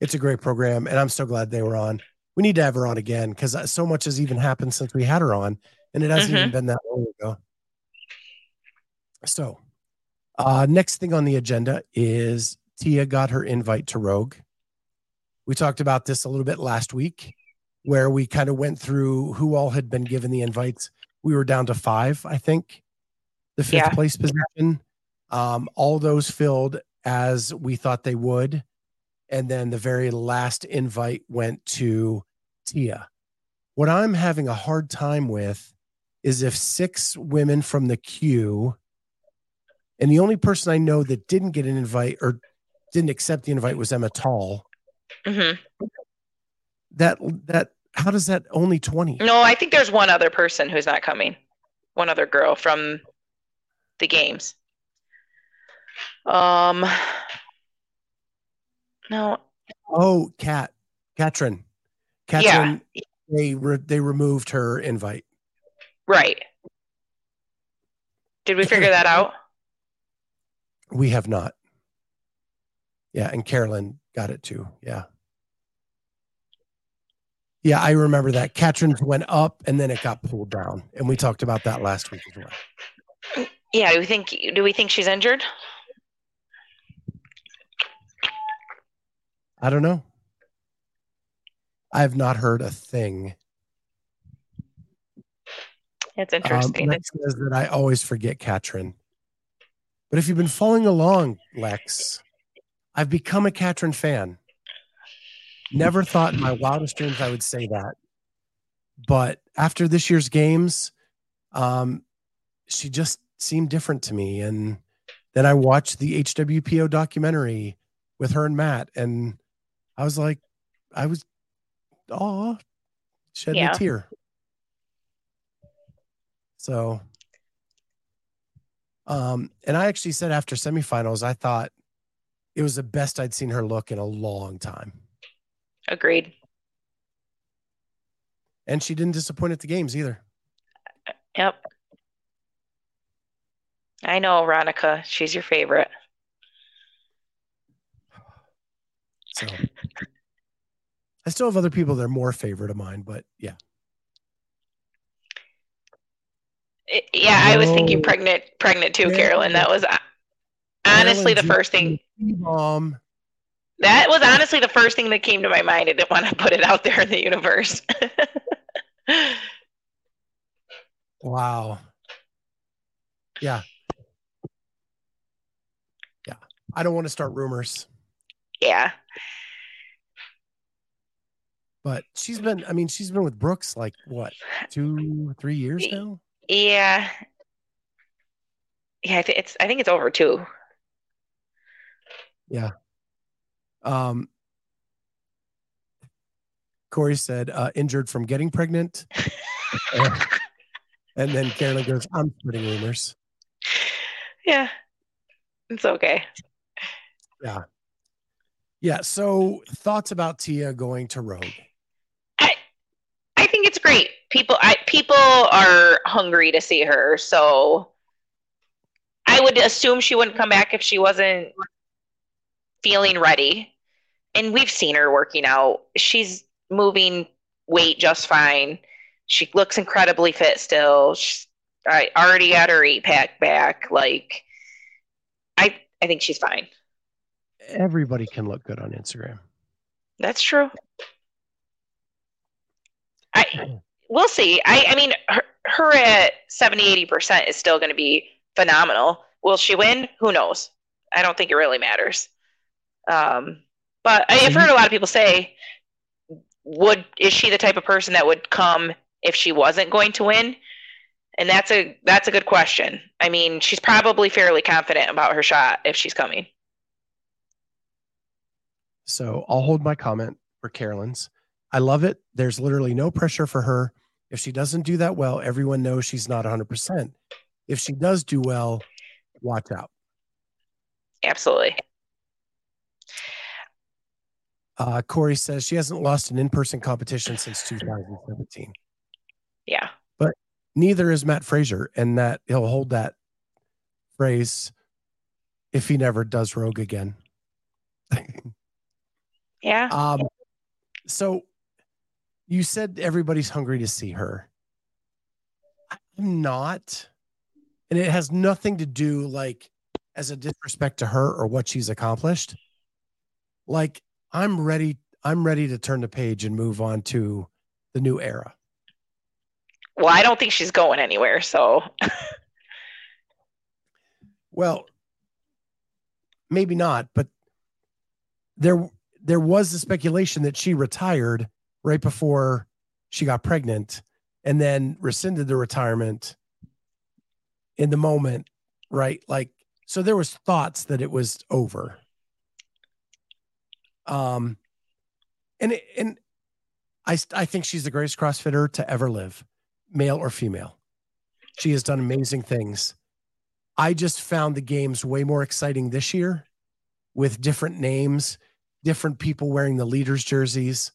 it's a great program and i'm so glad they were on we need to have her on again because so much has even happened since we had her on and it hasn't even Mhm. been that long ago. So uh next thing on the agenda is tia got her invite to rogue. We talked about this a little bit last week where we kind of went through who all had been given the invites. We were down to five i think the fifth Yeah. place position. Um all those filled as we thought they would and then the very last invite went to Tia. What I'm having a hard time with is if six women from the queue, and the only person I know that didn't get an invite or didn't accept the invite was Emma Tall. hmm That that how does that only 20? No, I think there's one other person who's not coming. One other girl from the games. Um. No. Oh, Kat, Katrin, Katrin, Yeah. they re- they removed her invite. Right. Did we figure that out? We have not. Yeah, and Carolyn got it too. Yeah. Yeah, I remember that. Katrin went up and then it got pulled down. And we talked about that last week as well. Yeah. Do we think? Do we think she's injured? I don't know. I have not heard a thing. It's Um, interesting. that says that I always forget Katrin. But if you've been following along, Lex, I've become a Katrin fan. Never thought in my wildest dreams I would say that. But after this year's games, um, she just seemed different to me. And then I watched the HWPO documentary with her and Matt, and I was like, I was, oh, shed Yeah. a tear. So, um, and I actually said after semifinals, I thought it was the best I'd seen her look in a long time. Agreed. And she didn't disappoint at the games either. Yep. I know, Ronica. She's your favorite. So I still have other people that are more favorite of mine, but yeah. I- yeah, I was thinking pregnant, pregnant too, Yeah. Carolyn. That was uh, honestly the first thing. Um, That was honestly the first thing that came to my mind. I didn't want to put it out there in the universe. wow. Yeah. Yeah. I don't want to start rumors, yeah. But she's been, I mean, she's been with Brooks like what, two, three years now? Yeah. Yeah, I it's I think it's over two. Yeah. Um, Corey said, uh, injured from getting pregnant. And then Carolyn goes, I'm spreading rumors. Yeah. It's okay. Yeah. Yeah. So thoughts about Tia going to Rogue? Think it's great. People I people are hungry to see her, so I would assume she wouldn't come back if she wasn't feeling ready. And we've seen her working out. She's moving weight just fine. She looks incredibly fit still. She's I already got her eight pack back. Like I I think she's fine. Everybody can look good on Instagram. That's true. We'll see. I I mean her, her at 70 80% is still going to be phenomenal. Will she win? Who knows? I don't think it really matters. Um but I, I've heard a lot of people say would is she the type of person that would come if she wasn't going to win? And that's a that's a good question. I mean, she's probably fairly confident about her shot if she's coming. So I'll hold my comment for Carolyn's. I love it. There's literally no pressure for her. If she doesn't do that well, everyone knows she's not 100%. If she does do well, watch out. Absolutely. Uh, Corey says she hasn't lost an in person competition since 2017. Yeah. But neither is Mat Fraser, and that he'll hold that phrase if he never does Rogue again. Yeah. Um, so you said everybody's hungry to see her. I'm not, and it has nothing to do like as a disrespect to her or what she's accomplished. Like I'm ready. I'm ready to turn the page and move on to the new era. Well, I don't think she's going anywhere, so Well, maybe not, but there there was the speculation that she retired right before she got pregnant and then rescinded the retirement in the moment, right? Like so there was thoughts that it was over. Um and it, and I I think she's the greatest CrossFitter to ever live, male or female. She has done amazing things. I just found the games way more exciting this year with different names, different people wearing the leaders' jerseys.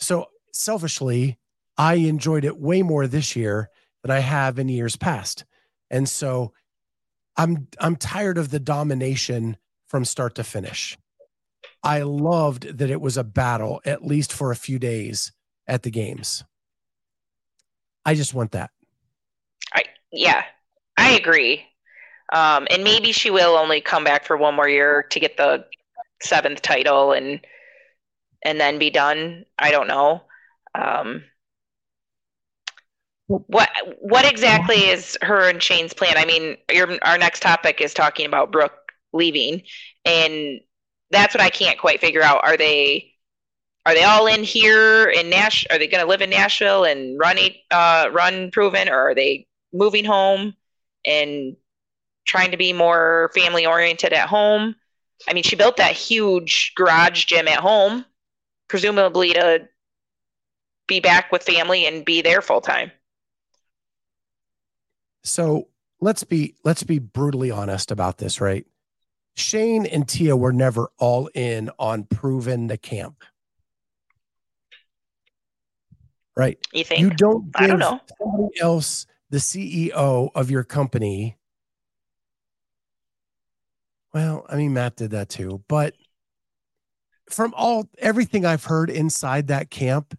So selfishly, I enjoyed it way more this year than I have in years past. And so I'm I'm tired of the domination from start to finish. I loved that it was a battle at least for a few days at the games. I just want that. I yeah, I agree. Um, and maybe she will only come back for one more year to get the seventh title and and then be done. I don't know. Um, what what exactly is her and Shane's plan? I mean, your our next topic is talking about Brooke leaving, and that's what I can't quite figure out. Are they are they all in here in Nash? Are they going to live in Nashville and run uh, run proven, or are they moving home and trying to be more family oriented at home? I mean, she built that huge garage gym at home, presumably to be back with family and be there full time. So let's be let's be brutally honest about this, right? Shane and Tia were never all in on proven the camp. Right. You think? You don't give I don't know. somebody else the CEO of your company. Well, I mean, Matt did that too, but from all everything I've heard inside that camp,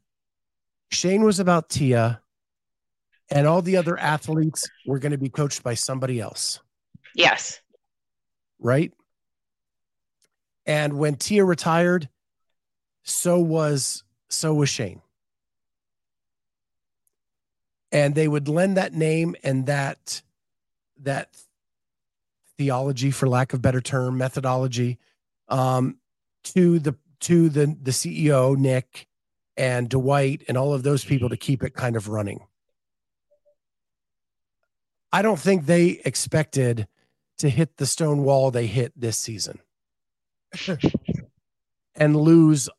Shane was about Tia, and all the other athletes were going to be coached by somebody else, Yes. right? And when Tia retired, so was so was Shane. And they would lend that name and that that theology, for lack of better term, methodology, um, to the to the the CEO Nick and Dwight and all of those people to keep it kind of running. I don't think they expected to hit the stone wall they hit this season and lose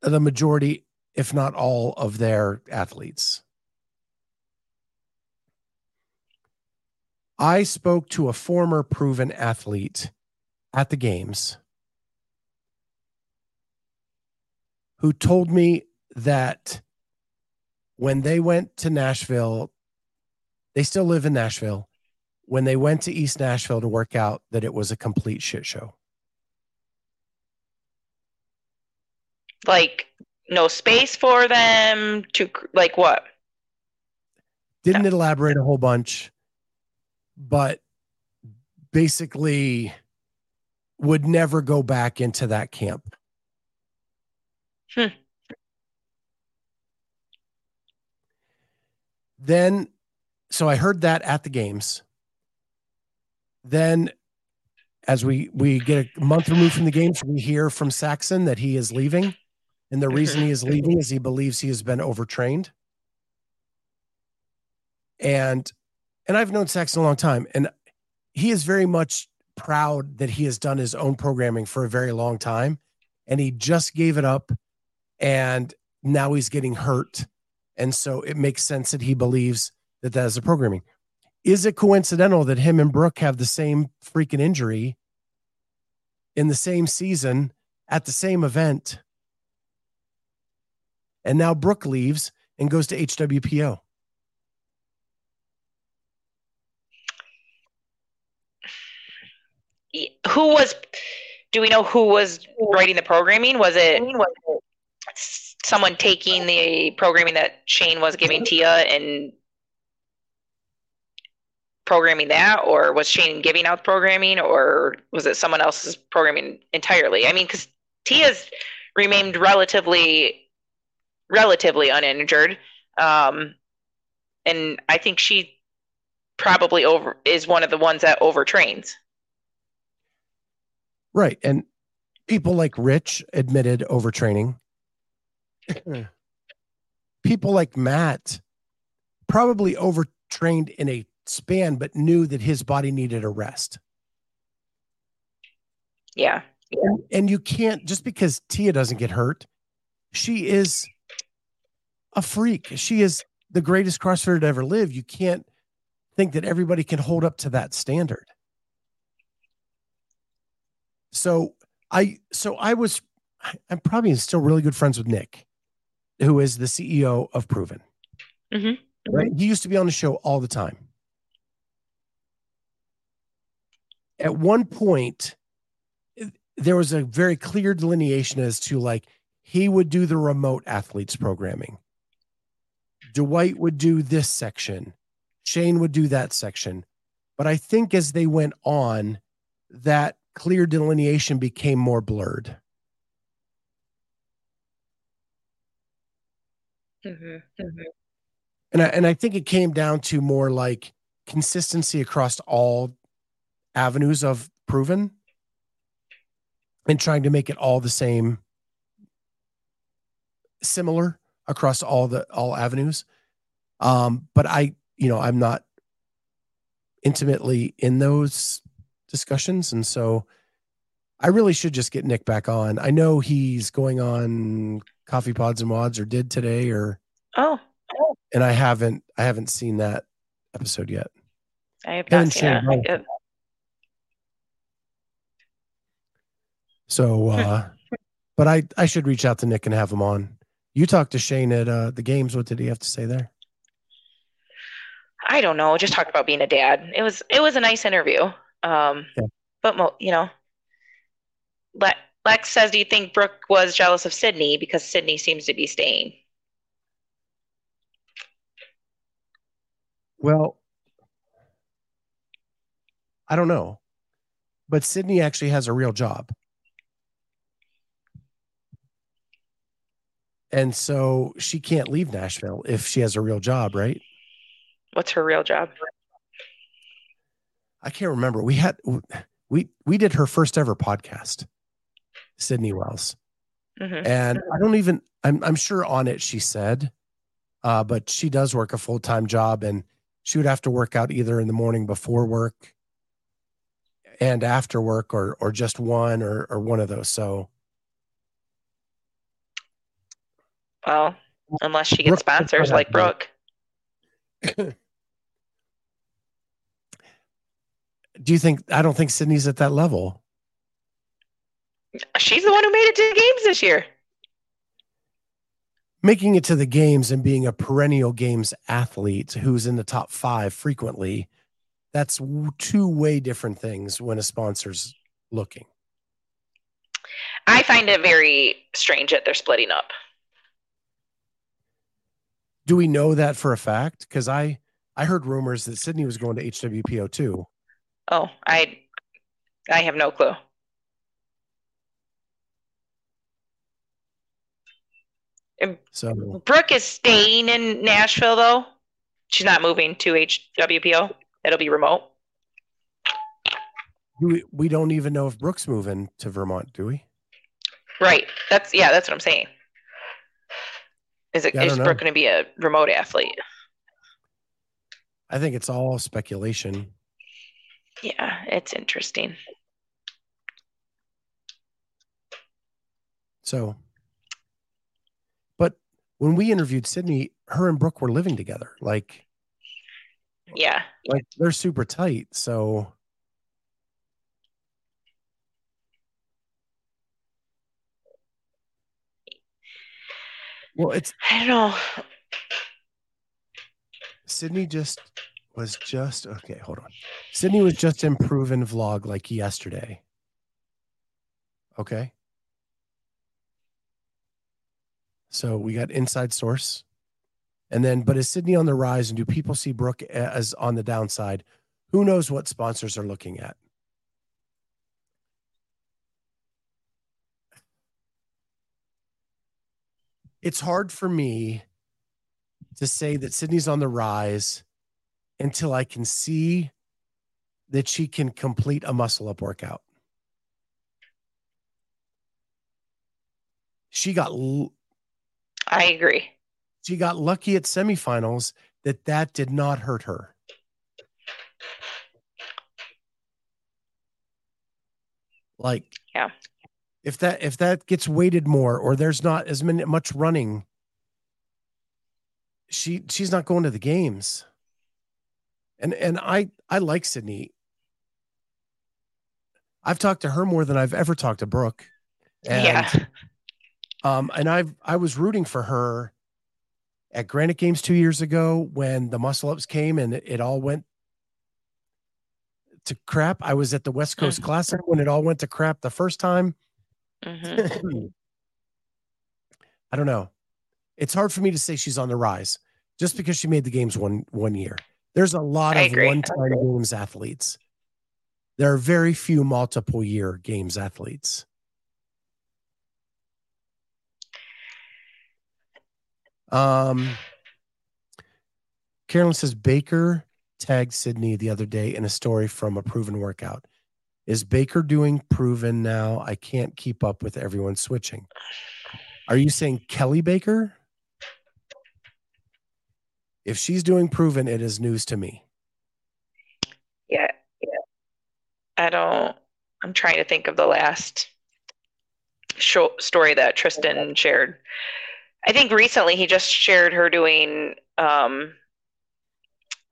the majority, if not all, of their athletes. I spoke to a former proven athlete at the games who told me that when they went to Nashville, they still live in Nashville. When they went to East Nashville to work out, that it was a complete shit show. Like no space for them to like what? Didn't elaborate a whole bunch, but basically would never go back into that camp. Hmm. Then, so I heard that at the games. Then, as we we get a month removed from the games, we hear from Saxon that he is leaving, and the reason he is leaving is he believes he has been overtrained. And and I've known Saxon a long time, and he is very much proud that he has done his own programming for a very long time, and he just gave it up, and now he's getting hurt, and so it makes sense that he believes that that is the programming. Is it coincidental that him and Brooke have the same freaking injury in the same season at the same event? And now Brooke leaves and goes to HWPO. Who was? Do we know who was writing the programming? Was it someone taking the programming that Shane was giving Tia and programming that, or was Shane giving out the programming, or was it someone else's programming entirely? I mean, because Tia's remained relatively relatively uninjured, um, and I think she probably over is one of the ones that overtrains. Right. And people like Rich admitted overtraining. people like Matt probably overtrained in a span, but knew that his body needed a rest. Yeah. And, and you can't, just because Tia doesn't get hurt, she is a freak. She is the greatest CrossFitter to ever live. You can't think that everybody can hold up to that standard. So I so I was I'm probably still really good friends with Nick, who is the CEO of Proven. Mm-hmm. Right? He used to be on the show all the time. At one point, there was a very clear delineation as to like he would do the remote athletes programming. Dwight would do this section. Shane would do that section. But I think as they went on, that clear delineation became more blurred. Mm-hmm. And I, and I think it came down to more like consistency across all avenues of proven and trying to make it all the same similar across all the all avenues. Um but i you know i'm not intimately in those discussions. And so i really should just get nick back on. I know he's going on Coffee Pods and WODs or did today or Oh, and i haven't i haven't seen that episode yet I have Haven't seen it. So, uh, but I I should reach out to Nick and have him on. You talked to Shane at uh, the games. What did he have to say there? I don't know. Just talked about being a dad. It was it was a nice interview. Um, Yeah. but mo- you know, Le- Lex says, "Do you think Brooke was jealous of Sydney because Sydney seems to be staying?" Well, I don't know, but Sydney actually has a real job, and so she can't leave Nashville if she has a real job, right? What's her real job? I can't remember. We had we we did her first ever podcast, Sydney Wells. Mhm. and I don't even I'm I'm sure on it she said, uh, but she does work a full time job, and she would have to work out either in the morning before work and after work, or or just one or or one of those. So Well, unless she gets sponsors like. Brooke. do you think I don't think Sydney's at that level? She's the one who made it to the games this year. Making it to the games and being a perennial games athlete who's in the top five frequently, that's two way different things when a sponsor's looking. I find it very strange that they're splitting up. Do we know that for a fact? Because I I heard rumors that Sydney was going to HWPO too. Oh, I I have no clue. And So Brooke is staying in Nashville though. She's not moving to HWPO. It'll be remote. we, we don't even know if Brooke's moving to Vermont, do we? Right. That's yeah, that's what I'm saying. Is it Yeah, is. Brooke going to be a remote athlete? I think it's all speculation. Yeah, it's interesting. So, when we interviewed Sydney, her and Brooke were living together. Like, Yeah. like they're super tight. So, well, it's I don't know. Sydney just was just okay. Hold on. Sydney was just in proven vlog like yesterday. Okay. So we got inside source. And then, but is Sydney on the rise and do people see Brooke as on the downside? Who knows what sponsors are looking at? It's hard for me to say that Sydney's on the rise until I can see that she can complete a muscle up workout. She got I agree. she got lucky at semifinals that that did not hurt her. Like Yeah. if that if that gets weighted more or there's not as many much running, she she's not going to the games. And and I I like Sydney. I've talked to her more than I've ever talked to Brooke. And, Yeah. Um, and I've I was rooting for her at Granite Games two years ago when the muscle ups came and it, it all went to crap. I was at the West Coast Classic when it all went to crap the first time. Mhm. I don't know. It's hard for me to say she's on the rise just because she made the games one one year. There's a lot I of agree. one-time games athletes. There are very few multiple year games athletes. Um Carolyn says Baker tagged Sydney the other day in a story from a proven workout. Is Baker doing proven now? I can't keep up with everyone switching. Are you saying Kelly Baker? If she's doing proven, it is news to me. Yeah, yeah. I don't. I'm trying to think of the last show, story that Tristan shared. I think recently he just shared her doing um,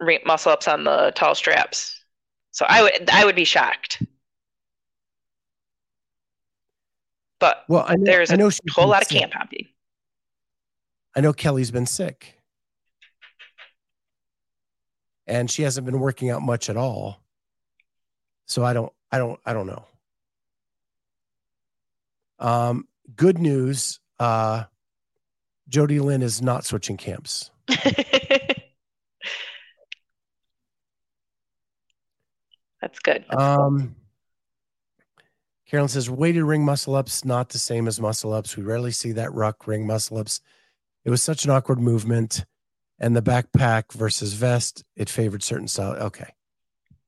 re- muscle ups on the tall straps. So I would I would be shocked. But Well, I know, there's I a know she's whole lot of camp hopping. I know Kelly's been sick. And she hasn't been working out much at all. So I don't I don't I don't know. Um good news, uh Jody Lynn is not switching camps. That's good. Um Carolyne says weighted ring muscle ups not the same as muscle ups. We rarely see that ruck ring muscle ups. It was such an awkward movement. And the backpack versus vest, it favored certain style. Okay.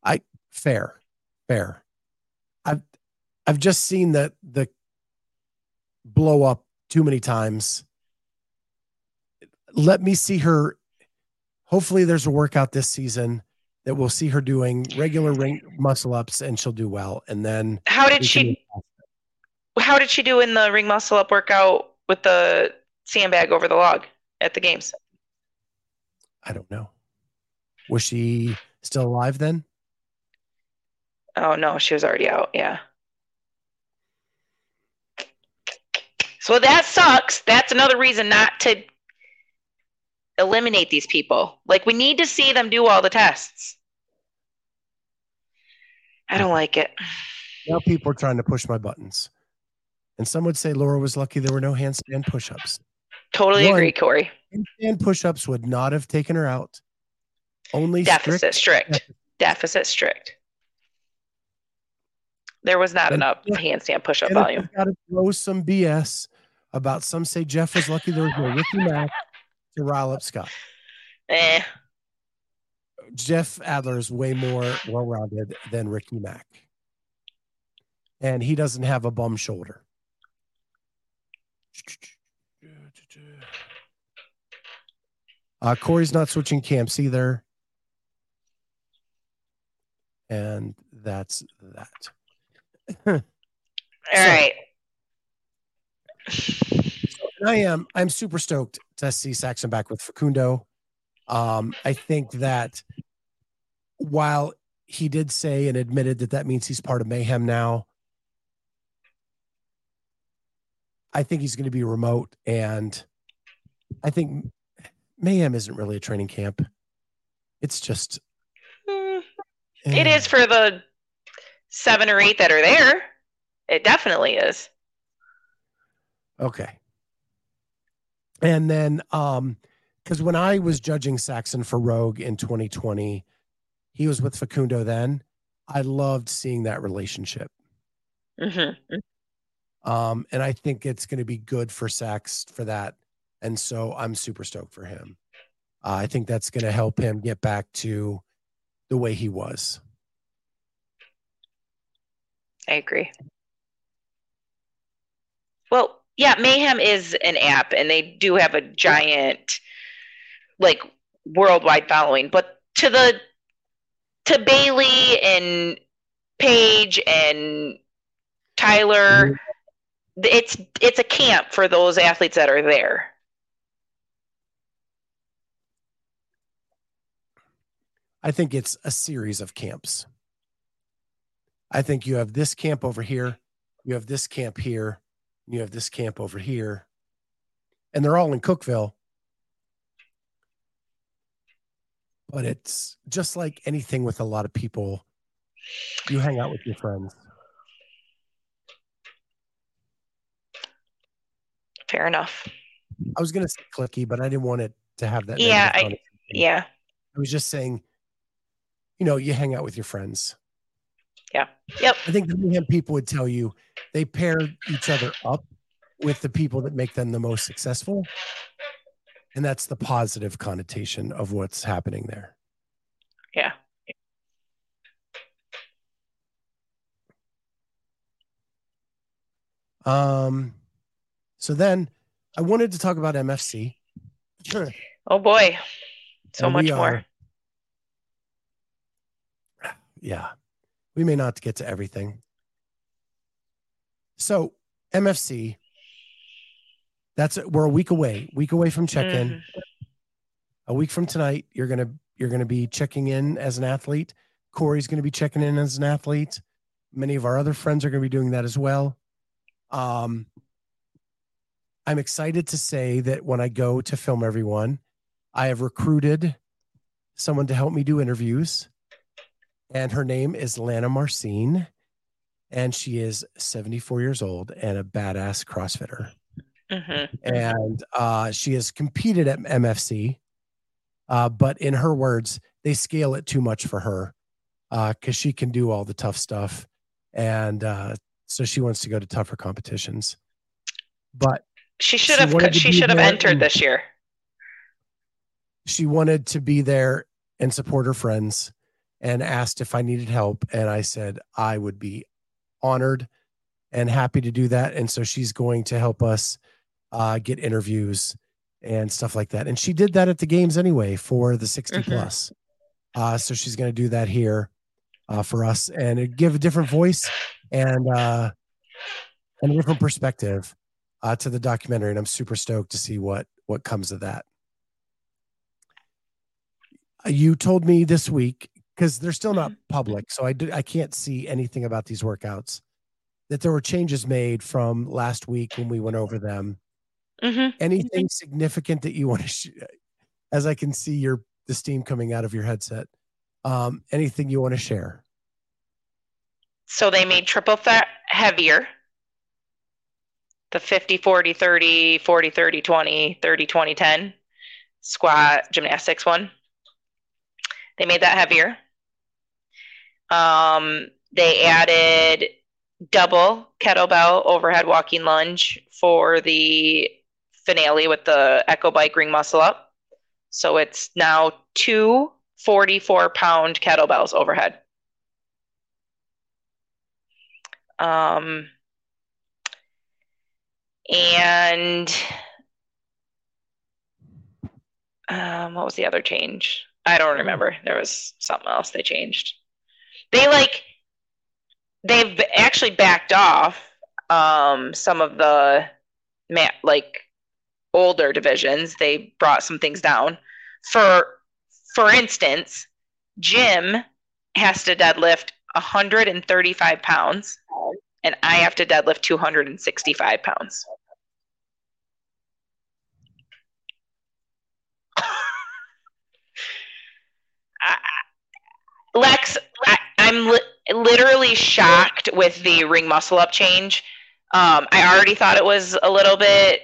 I fair. Fair. I've I've just seen that the blow up too many times. Let me see her. Hopefully there's a workout this season that we'll see her doing regular ring muscle ups and she'll do well. And then How did she how did she do in the ring muscle up workout with the sandbag over the log at the games? I don't know. Was she still alive then? Oh no, she was already out. Yeah. So that sucks. That's another reason not to eliminate these people. Like we need to see them do all the tests. I don't like it. Now people are trying to push my buttons. And some would say Laura was lucky there were no handstand push ups. Totally agree, Corey. Handstand push ups would not have taken her out. Only Deficit strict. strict. Deficit strict. There was not And- enough handstand push up volume. got to throw some BS about some say Jeff was lucky there was no Ricky Mack to rile up Scott. Eh. Jeff Adler is way more well rounded than Ricky Mack. And he doesn't have a bum shoulder. Uh, Corey's not switching camps either. And that's that. All right. I am. I'm super stoked to see Saxon back with Facundo. Um, I think that while he did say and admitted that that means he's part of Mayhem now, I think he's going to be remote, and I think Mayhem isn't really a training camp. It's just It is for the seven or eight that are there. It definitely is. Okay. And then um because when I was judging Saxon for Rogue in 2020, he was with Facundo then. I loved seeing that relationship. Mm-hmm. Um, and I think it's going to be good for Sax for that. And so I'm super stoked for him. Uh, I think that's going to help him get back to the way he was. I agree. Well, yeah, Mayhem is an app and they do have a giant like worldwide following, but to the to Bailey and Paige and Tyler, mm-hmm. it's it's a camp for those athletes that are there. I think it's a series of camps. I think you have this camp over here, you have this camp here, you have this camp over here, and they're all in Cookeville. But it's just like anything with a lot of people, you hang out with your friends. Fair enough. I was going to say clicky, but I didn't want it to have that. Yeah, I, yeah, I was just saying, you know, you hang out with your friends. Yeah, yep. I think the Mayhem people would tell you they pair each other up with the people that make them the most successful. and that's the positive connotation of what's happening there. Yeah. Um, so then I wanted to talk about MFC. Oh boy, so And much more. yeah, we may not get to everything. So MFC, that's we're a week away, week away from check-in. Mhm. A week from tonight, you're gonna you're gonna be checking in as an athlete. Corey's gonna be checking in as an athlete. Many of our other friends are gonna be doing that as well. Um, I'm excited to say that when I go to film everyone, I have recruited someone to help me do interviews, and her name is Lana Marcine, and she is 74 years old and a badass CrossFitter. Mhm. And uh, she has competed at MFC, uh, but in her words, they scale it too much for her because she can do all the tough stuff, and uh, so she wants to go to tougher competitions. But She should have. She should have entered this year. she wanted to be there and support her friends and asked if I needed help. And I said I would be honored and happy to do that. And so she's going to help us uh, get interviews and stuff like that. And she did that at the games anyway for the 60 Mhm. plus. Uh, so she's going to do that here uh, for us and give a different voice and uh, and a different perspective uh, to the documentary. And I'm super stoked to see what what comes of that. You told me this week because they're still not public, so I do, I can't see anything about these workouts. That there were changes made from last week when we went over them. Mhm. Anything significant that you want to, sh- as I can see your the steam coming out of your headset. Um, anything you want to share? So they made triple threat heavier. The 50, 40, 30, 40, 30, 20, 30, 20, 10 squat gymnastics one. They made that heavier. Um, they added double kettlebell overhead walking lunge for the finale with the Echo Bike Ring Muscle Up. So it's now two 44 pound kettlebells overhead. Um, and um, what was the other change? I don't remember. There was something else they changed. They like they've actually backed off um, some of the like older divisions. They brought some things down. For for instance, Jim has to deadlift 135 pounds, and I have to deadlift 265 pounds. Lex, I'm li- literally shocked with the ring muscle up change. Um, I already thought it was a little bit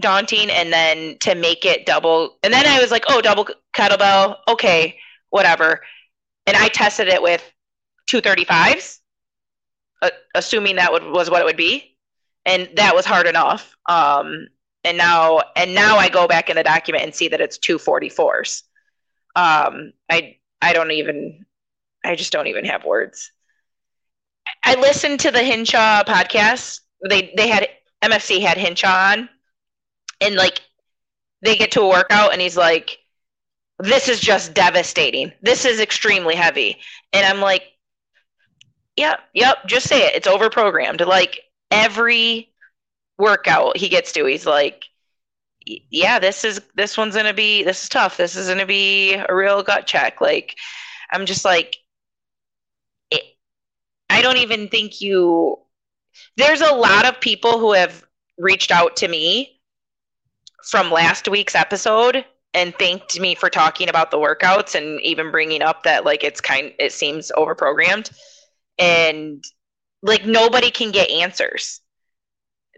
daunting, and then to make it double, and then I was like, oh, double kettlebell, okay, whatever. And I tested it with 235s, uh, assuming that would, was what it would be, and that was hard enough. Um, and now, and now I go back in the document and see that it's 244s. Um, I I don't even I just don't even have words. I listened to the Hinshaw podcast. They they had MFC had Hinshaw on, and like they get to a workout and he's like, "This is just devastating. This is extremely heavy," and I'm like, "Yep, yep. Just say it. It's overprogrammed. Like every workout he gets to, he's like." yeah, this is this one's gonna be this is tough. This is gonna be a real gut check. Like, I'm just like, I don't even think you. There's a lot of people who have reached out to me from last week's episode and thanked me for talking about the workouts and even bringing up that like it's kind it seems overprogrammed and like nobody can get answers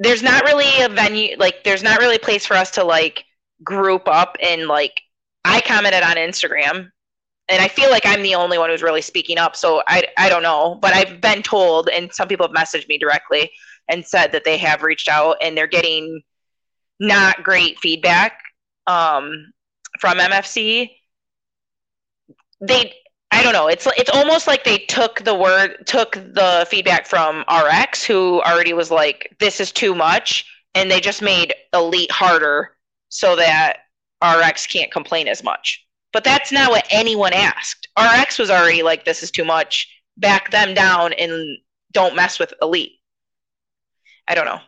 there's not really a venue like there's not really a place for us to like group up and like I commented on Instagram and I feel like I'm the only one who's really speaking up so I I don't know but I've been told and some people have messaged me directly and said that they have reached out and they're getting not great feedback um, from MFC, they I don't know. It's it's almost like they took the word took the feedback from RX, who already was like, "This is too much," and they just made Elite harder so that RX can't complain as much. But that's not what anyone asked. RX was already like, "This is too much." Back them down and don't mess with Elite. I don't know.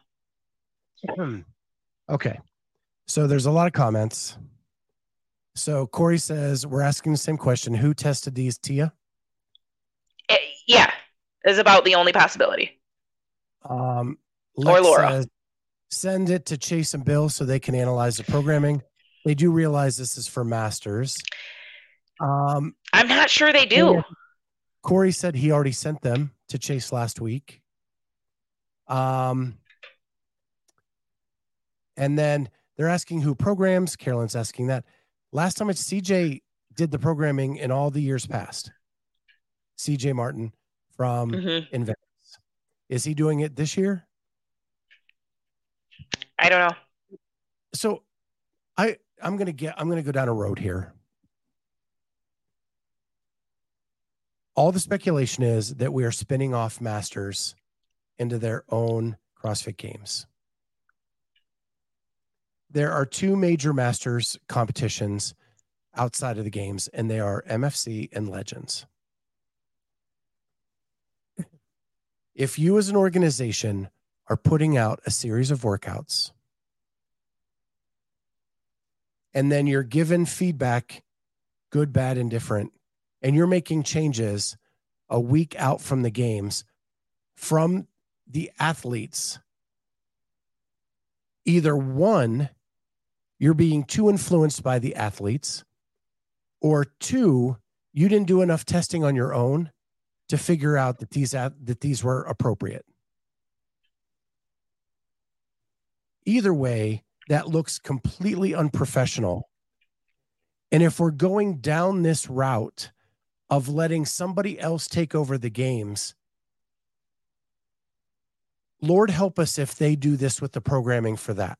Hmm. Okay. So there's a lot of comments. So Corey says we're asking the same question. Who tested these, Tia? Eh, yeah, is about the only possibility. Um, Or Laura. says, send it to Chase and Bill so they can analyze the programming. They do realize this is for masters. Um, I'm not sure they do. Corey said he already sent them to Chase last week. Um, and then they're asking who programs. Carolyne's asking that. Last time it's CJ did the programming in all the years past. CJ Martin from Mhm. Invictus. Is he doing it this year? I don't know. So I I'm gonna get I'm gonna go down a road here. All the speculation is that we are spinning off masters into their own CrossFit games. There are two major masters competitions outside of the games, and they are MFC and Legends. If you as an organization are putting out a series of workouts and then you're given feedback good bad indifferent and you're making changes a week out from the games from the athletes. Either one you're being too influenced by the athletes or two you didn't do enough testing on your own to figure out that these that these were appropriate. Either way that looks completely unprofessional. And if we're going down this route of letting somebody else take over the games lord help us if they do this with the programming for that.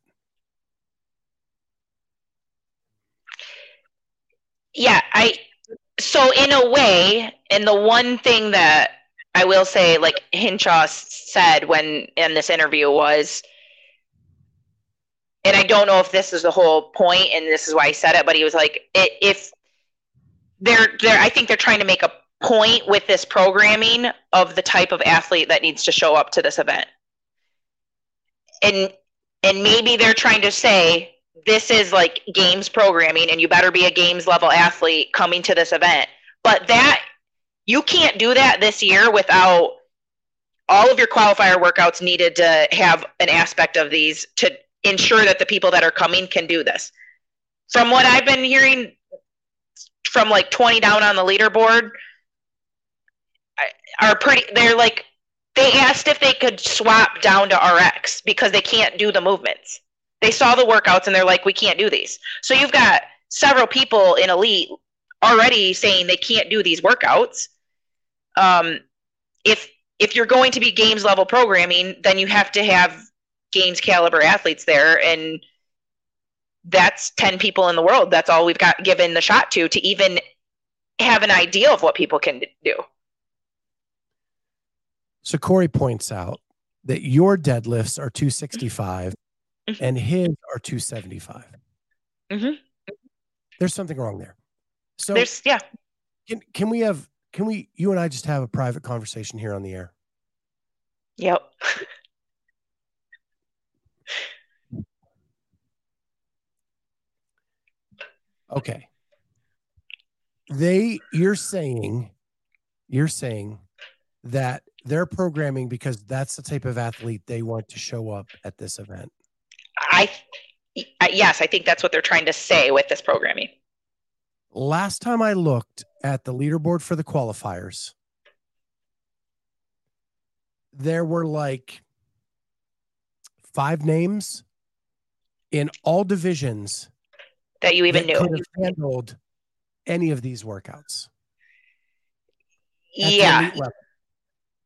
Yeah, I so in a way, and the one thing that I will say, like Hinshaw said when in this interview was, don't know if this is the whole point, and this is why I said it, but he was like, if they're they're, I think they're trying to make a point with this programming of the type of athlete that needs to show up to this event, and and maybe they're trying to say this is like games programming and you better be a games level athlete coming to this event. But that you can't do that this year without all of your qualifier workouts needed to have an aspect of these to ensure that the people that are coming can do this from what i've been hearing from like 20 down on the leaderboard are pretty they're like they asked if they could swap down to rx because they can't do the movements they saw the workouts and they're like, we can't do these. So you've got several people in elite already saying they can't do these workouts. Um, if if you're going to be games level programming, then you have to have games caliber athletes there, and that's ten people in the world. That's all we've got given the shot to to even have an idea of what people can do. so corey points out that your deadlifts are 265 and his are 275 Mhm. there's something wrong there so There's yeah. can, can we have can we you and i just have a private conversation here on the air Yep. Okay. They you're saying you're saying that they're programming because that's the type of athlete they want to show up at this event. I, yes, I think that's what they're trying to say with this programming. Last time I looked at the leaderboard for the qualifiers, there were like five names in all divisions that you even that knew. could have handled any of these workouts. the Yeah.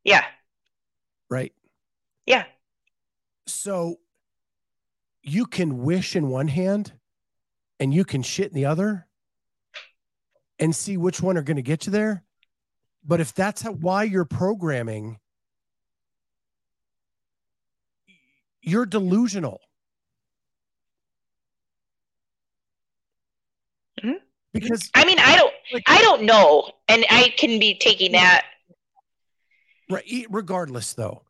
Yeah. right? Yeah. So you can wish in one hand and you can shit in the other and see which one are going to get you there. But if that's how, why you're programming, you're delusional. Because I mean, I don't, I don't know, and I can be taking that. right regardless though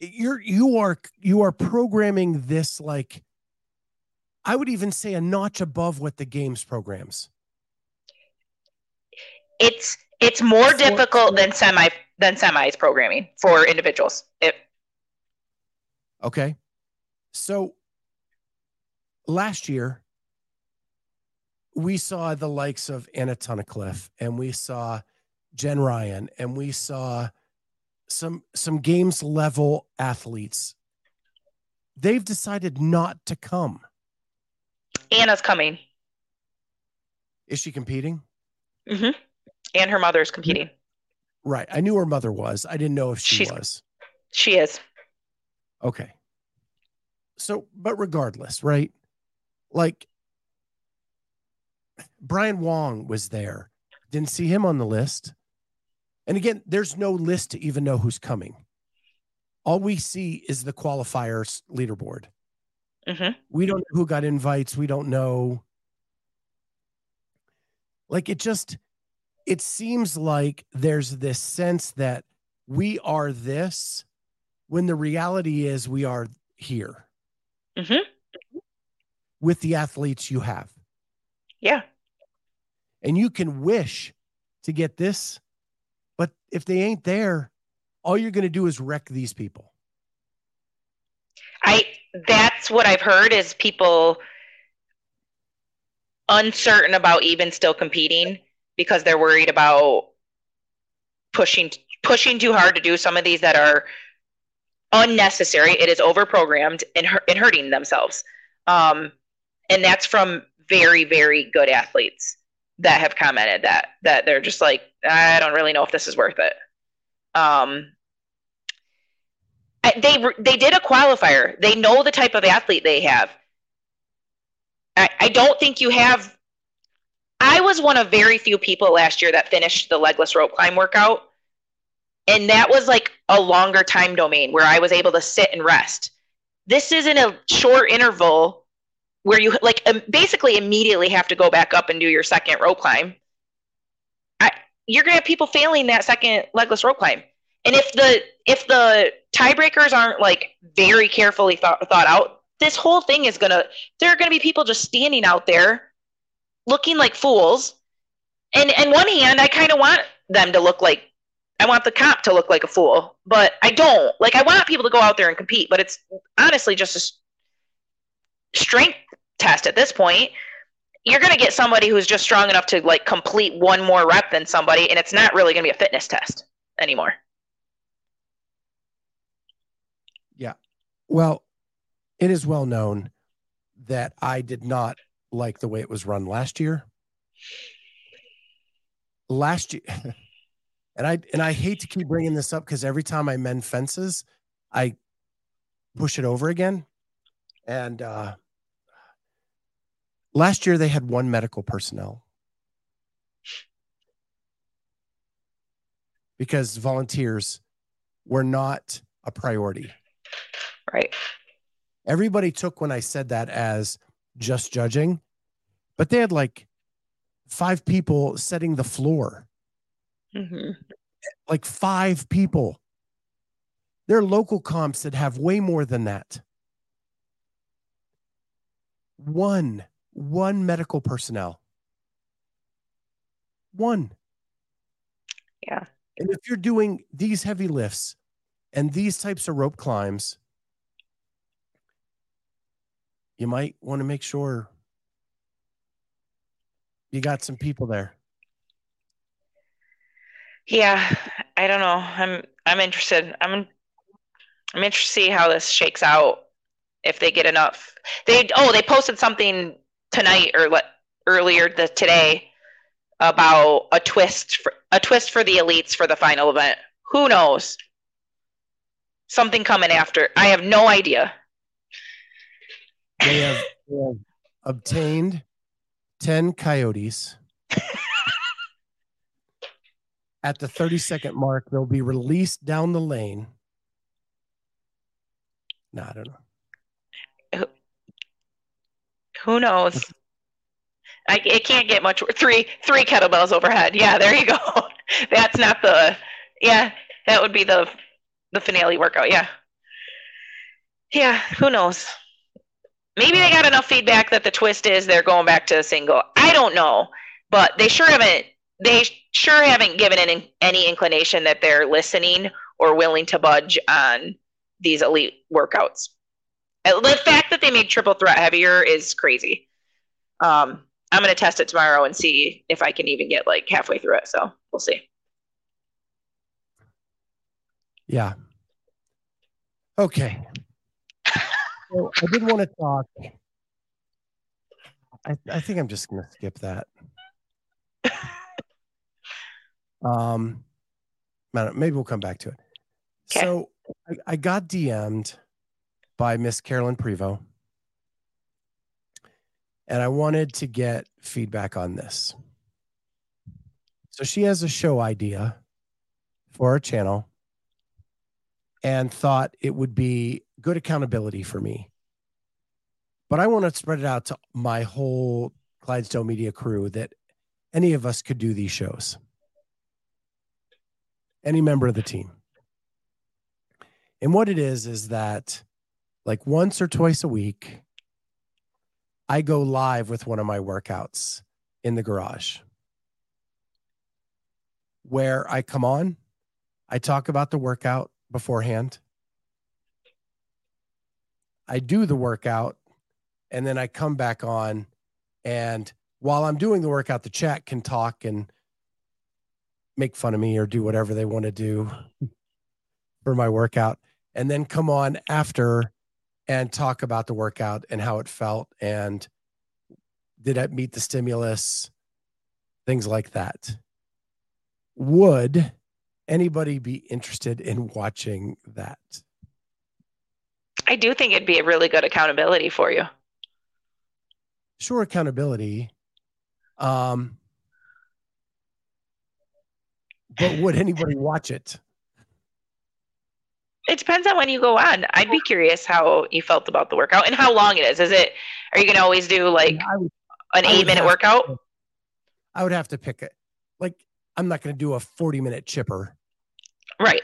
you're you are you are programming this like i would even say a notch above what the games programs It's it's more difficult than semi than semis programming for individuals. It, okay so last year we saw the likes of anna tunnicliffe and we saw jen ryan and we saw some some games level athletes they've decided not to come Anna's coming, is she competing hmm and her mother's competing. Right. I knew her mother was. I didn't know if she She's- was. She is. Okay. So, but regardless, right? Like Brian Wong was there. Didn't see him on the list. And again, there's no list to even know who's coming. All we see is the qualifiers leaderboard. hmm We don't know who got invites. We don't know. Like it just, it seems like there's this sense that we are this when the reality is we are here hmm with the athletes you have. Yeah. And you can wish to get this, but if they ain't there, all you're going to do is wreck these people. I that's what I've heard is people uncertain about even still competing because they're worried about pushing pushing too hard to do some of these that are unnecessary. It is overprogrammed and, and hurting themselves. Um, and that's from very very good athletes that have commented that that they're just like I don't really know if this is worth it. Um, they they did a qualifier. They know the type of athlete they have. I, I don't think you have. I was one of very few people last year that finished the legless rope climb workout, and that was like a longer time domain where I was able to sit and rest. This isn't a short interval where you like basically immediately have to go back up and do your second rope climb. I, you're gonna have people failing that second legless rope climb. And if the if the tiebreakers aren't like very carefully thought, thought out, this whole thing is gonna there are gonna be people just standing out there looking like fools. And and one hand, I kind of want them to look like I want the cop to look like a fool, but I don't. Like I want people to go out there and compete, but it's honestly just a strength test at this point. You're gonna get somebody who's just strong enough to like complete one more rep than somebody, and it's not really gonna be a fitness test anymore. Yeah. Well, it is well known that I did not like the way it was run last year. Last year, and I and I hate to keep bringing this up because every time I mend fences, I push it over again. And uh, last year they had one medical personnel because volunteers were not a priority. Right. Everybody took when I said that as just judging, but they had like five people setting the floor, Mm-hmm. like five people. There are local comps that have way more than that. One, one medical personnel. One. Yeah. And if you're doing these heavy lifts and these types of rope climbs, you might want to make sure you got some people there. Yeah, I don't know. I'm I'm interested. I'm I'm interested to see how this shakes out. If they get enough, they oh they posted something tonight or le- earlier the, today about a twist for, a twist for the elites for the final event. Who knows? Something coming after. I have no idea. They have, they have obtained 10 coyotes. At the 30 second mark, they'll be released down the lane. No, I don't know. Who knows? I, it can't get much. Three three kettlebells overhead. Yeah, there you go. That's not the. Yeah, that would be the the finale workout. Yeah. Yeah. Who knows? Maybe they got enough feedback that the twist is they're going back to a single. I don't know, but they sure haven't. They sure haven't given any, any inclination that they're listening or willing to budge on these elite workouts. The fact that they made triple threat heavier is crazy. Um, I'm gonna test it tomorrow and see if I can even get like halfway through it. So we'll see. Yeah. Okay. So I did want to talk. I, I think I'm just going to skip that. Um, maybe we'll come back to it. So I, I got DM'd by Miss Carolyne Prevost, and I wanted to get feedback on this. So she has a show idea for our channel and thought it would be good accountability for me. But I want to spread it out to my whole Clydesdale Media crew that any of us could do these shows. Any member of the team. And what it is, is that like once or twice a week, I go live with one of my workouts in the garage where I come on, I talk about the workout beforehand. I do the workout and then I come back on and while I'm doing the workout the chat can talk and make fun of me or do whatever they want to do for my workout and then come on after and talk about the workout and how it felt and did it meet the stimulus things like that. Would anybody be interested in watching that? I do think it'd be a really good accountability for you. sure accountability. Um but would anybody watch it It depends on when you go on. I'd be curious how you felt about the workout and how long it is. Is it? Are you gonna always do like an would eight minute workout? to- i would have to pick it like i'm not going to do a 40 minute chipper Right.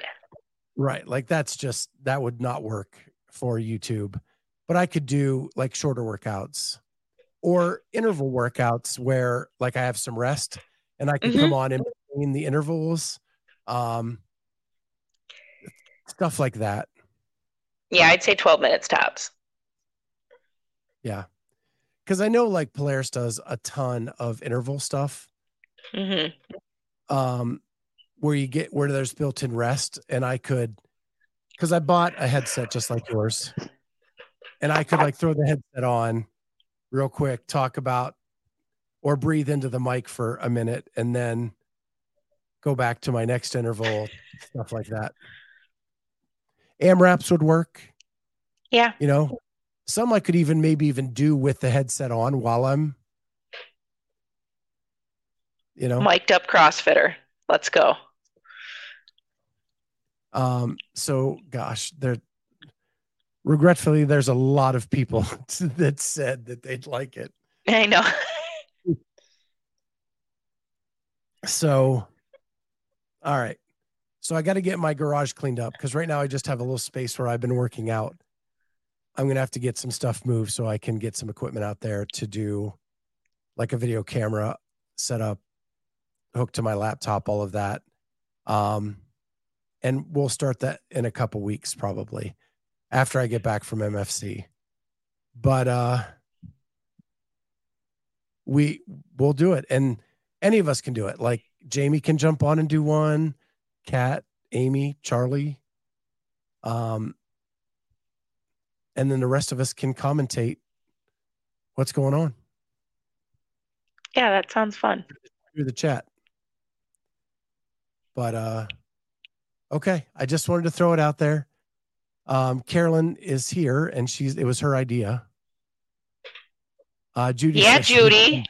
right like that's just that would not work for youtube but i could do like shorter workouts or interval workouts where like i have some rest and i could come Mhm. on in between the intervals um stuff like that. Yeah, I'd say twelve minutes tops. yeah. Because i know like polaris does a ton of interval stuff. Hmm um where you get where there's built-in rest and i could because i bought a headset just like yours and i could like throw the headset on real quick talk about or breathe into the mic for a minute and then go back to my next interval stuff like that amraps would work Yeah. you know some i could even maybe even do with the headset on while i'm you know Mic'd up CrossFitter. Let's go. Um, so gosh, there regretfully there's a lot of people that said that they'd like it. I know. So all right. So I got to get my garage cleaned up because right now I just have a little space where I've been working out. I'm gonna have to get some stuff moved so I can get some equipment out there to do like a video camera set up, hooked to my laptop, all of that. Um, and we'll start that in a couple weeks probably after I get back from MFC. But uh we will do it and any of us can do it. Like Jamie can jump on and do one, Kat, Amy, Charlie. Um and then the rest of us can commentate what's going on Yeah, that sounds fun. through the chat. But uh okay, I just wanted to throw it out there. Um Carolyne is here and she's it was her idea. Uh Judy Yeah, she- Judy.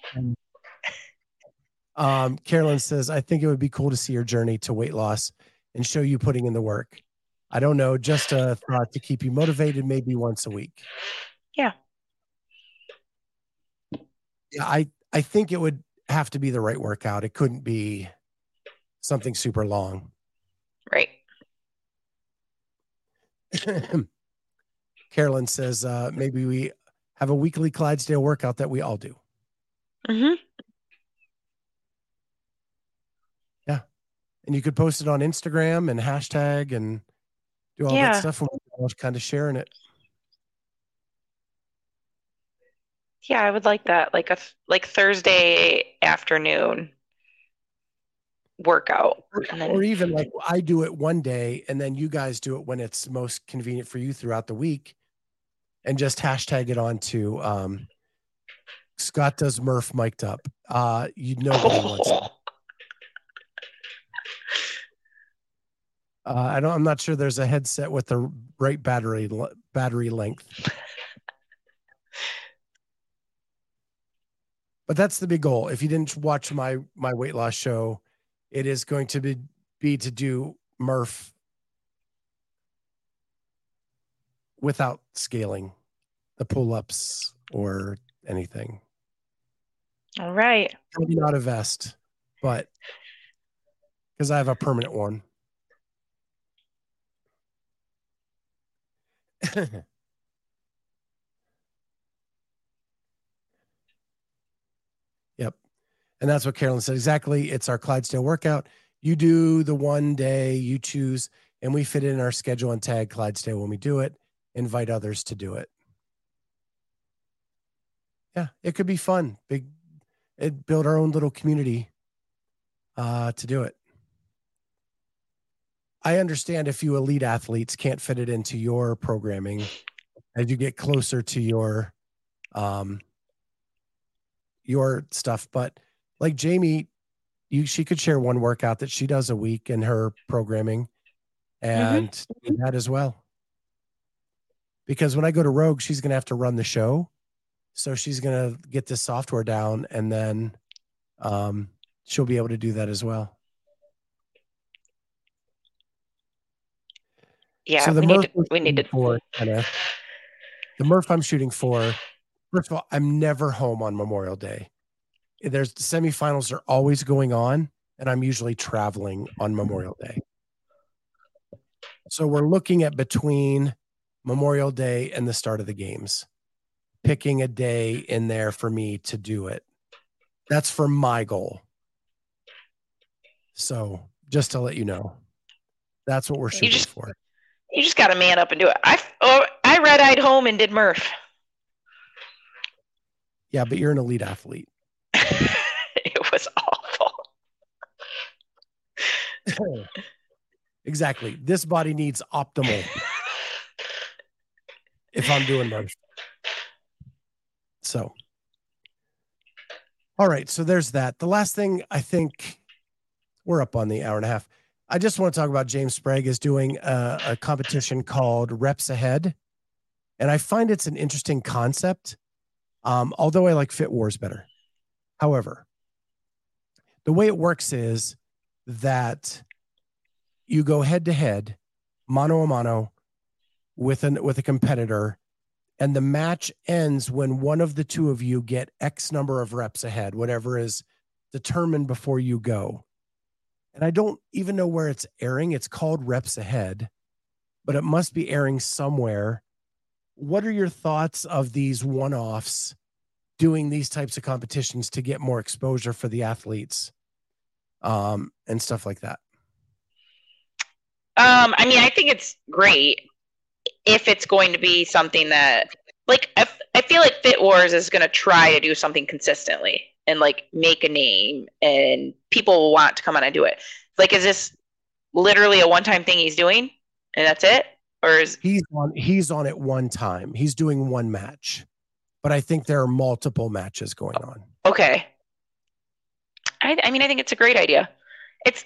Um, Carolyne says, I think it would be cool to see your journey to weight loss and show you putting in the work. I don't know, just a thought to keep you motivated, maybe once a week. Yeah. Yeah, I I think it would have to be the right workout. It couldn't be something super long. Right. Carolyne says uh, maybe we have a weekly Clydesdale workout that we all do. Mm-hmm. Yeah, and you could post it on Instagram and hashtag and do all Yeah. that stuff. And we're kind of sharing it. Yeah, I would like that. Like a like Thursday afternoon workout. Then- or even like I do it one day and then you guys do it when it's most convenient for you throughout the week and just hashtag it on to um Scott does Murph mic'd up. Uh you know wants Uh, I don't. I'm not sure. There's a headset with the right battery battery length. But that's the big goal. If you didn't watch my my weight loss show, it is going to be be to do Murph without scaling the pull ups or anything. All right. Maybe not a vest, but because I have a permanent one. yep. And that's what Carolyne said. Exactly. It's our Clydesdale workout. You do the one day you choose, and we fit it in our schedule and tag Clydesdale when we do it, invite others to do it. Yeah, it could be fun. Big, it build our own little community uh, to do it. I understand if you elite athletes can't fit it into your programming as you get closer to your um your stuff, but like Jamie, you she could share one workout that she does a week in her programming and do that as well. Because when I go to Rogue, she's gonna have to run the show. So she's gonna get this software down and then um she'll be able to do that as well. Yeah, So the we need to, we're need to for, Anna, the Murph I'm shooting for. First of all, I'm never home on Memorial Day. There's the semifinals are always going on, and I'm usually traveling on Memorial Day. So we're looking at between Memorial Day and the start of the games, picking a day in there for me to do it. That's for my goal. So just to let you know, that's what we're shooting just- for. You just got to man up and do it. I oh, I red eyed home and did Murph. Yeah, but you're an elite athlete. It was awful. exactly. This body needs optimal. if I'm doing Murph. So, all right. So there's that. The last thing I think we're up on the hour and a half. I just want to talk about James Sprague is doing a, a competition called Reps Ahead. And I find it's an interesting concept, um, although I like Fit Wars better. However, the way it works is that you go head to head, mano a mano, with an with a competitor, and the match ends when one of the two of you get X number of reps ahead, whatever is determined before you go. And I don't even know where it's airing. It's called Reps Ahead, but it must be airing somewhere. What are your thoughts of these one offs doing these types of competitions to get more exposure for the athletes um, and stuff like that? Um, I mean, I think it's great if it's going to be something that, like, I, f- I feel like Fit Wars is going to try to do something consistently and like make a name, and people will want to come on and do it. Like, is this literally a one-time thing he's doing, and that's it, or is he's on he's on it one time. He's doing one match, but I think there are multiple matches going on. okay? I, I mean, I think it's a great idea. It's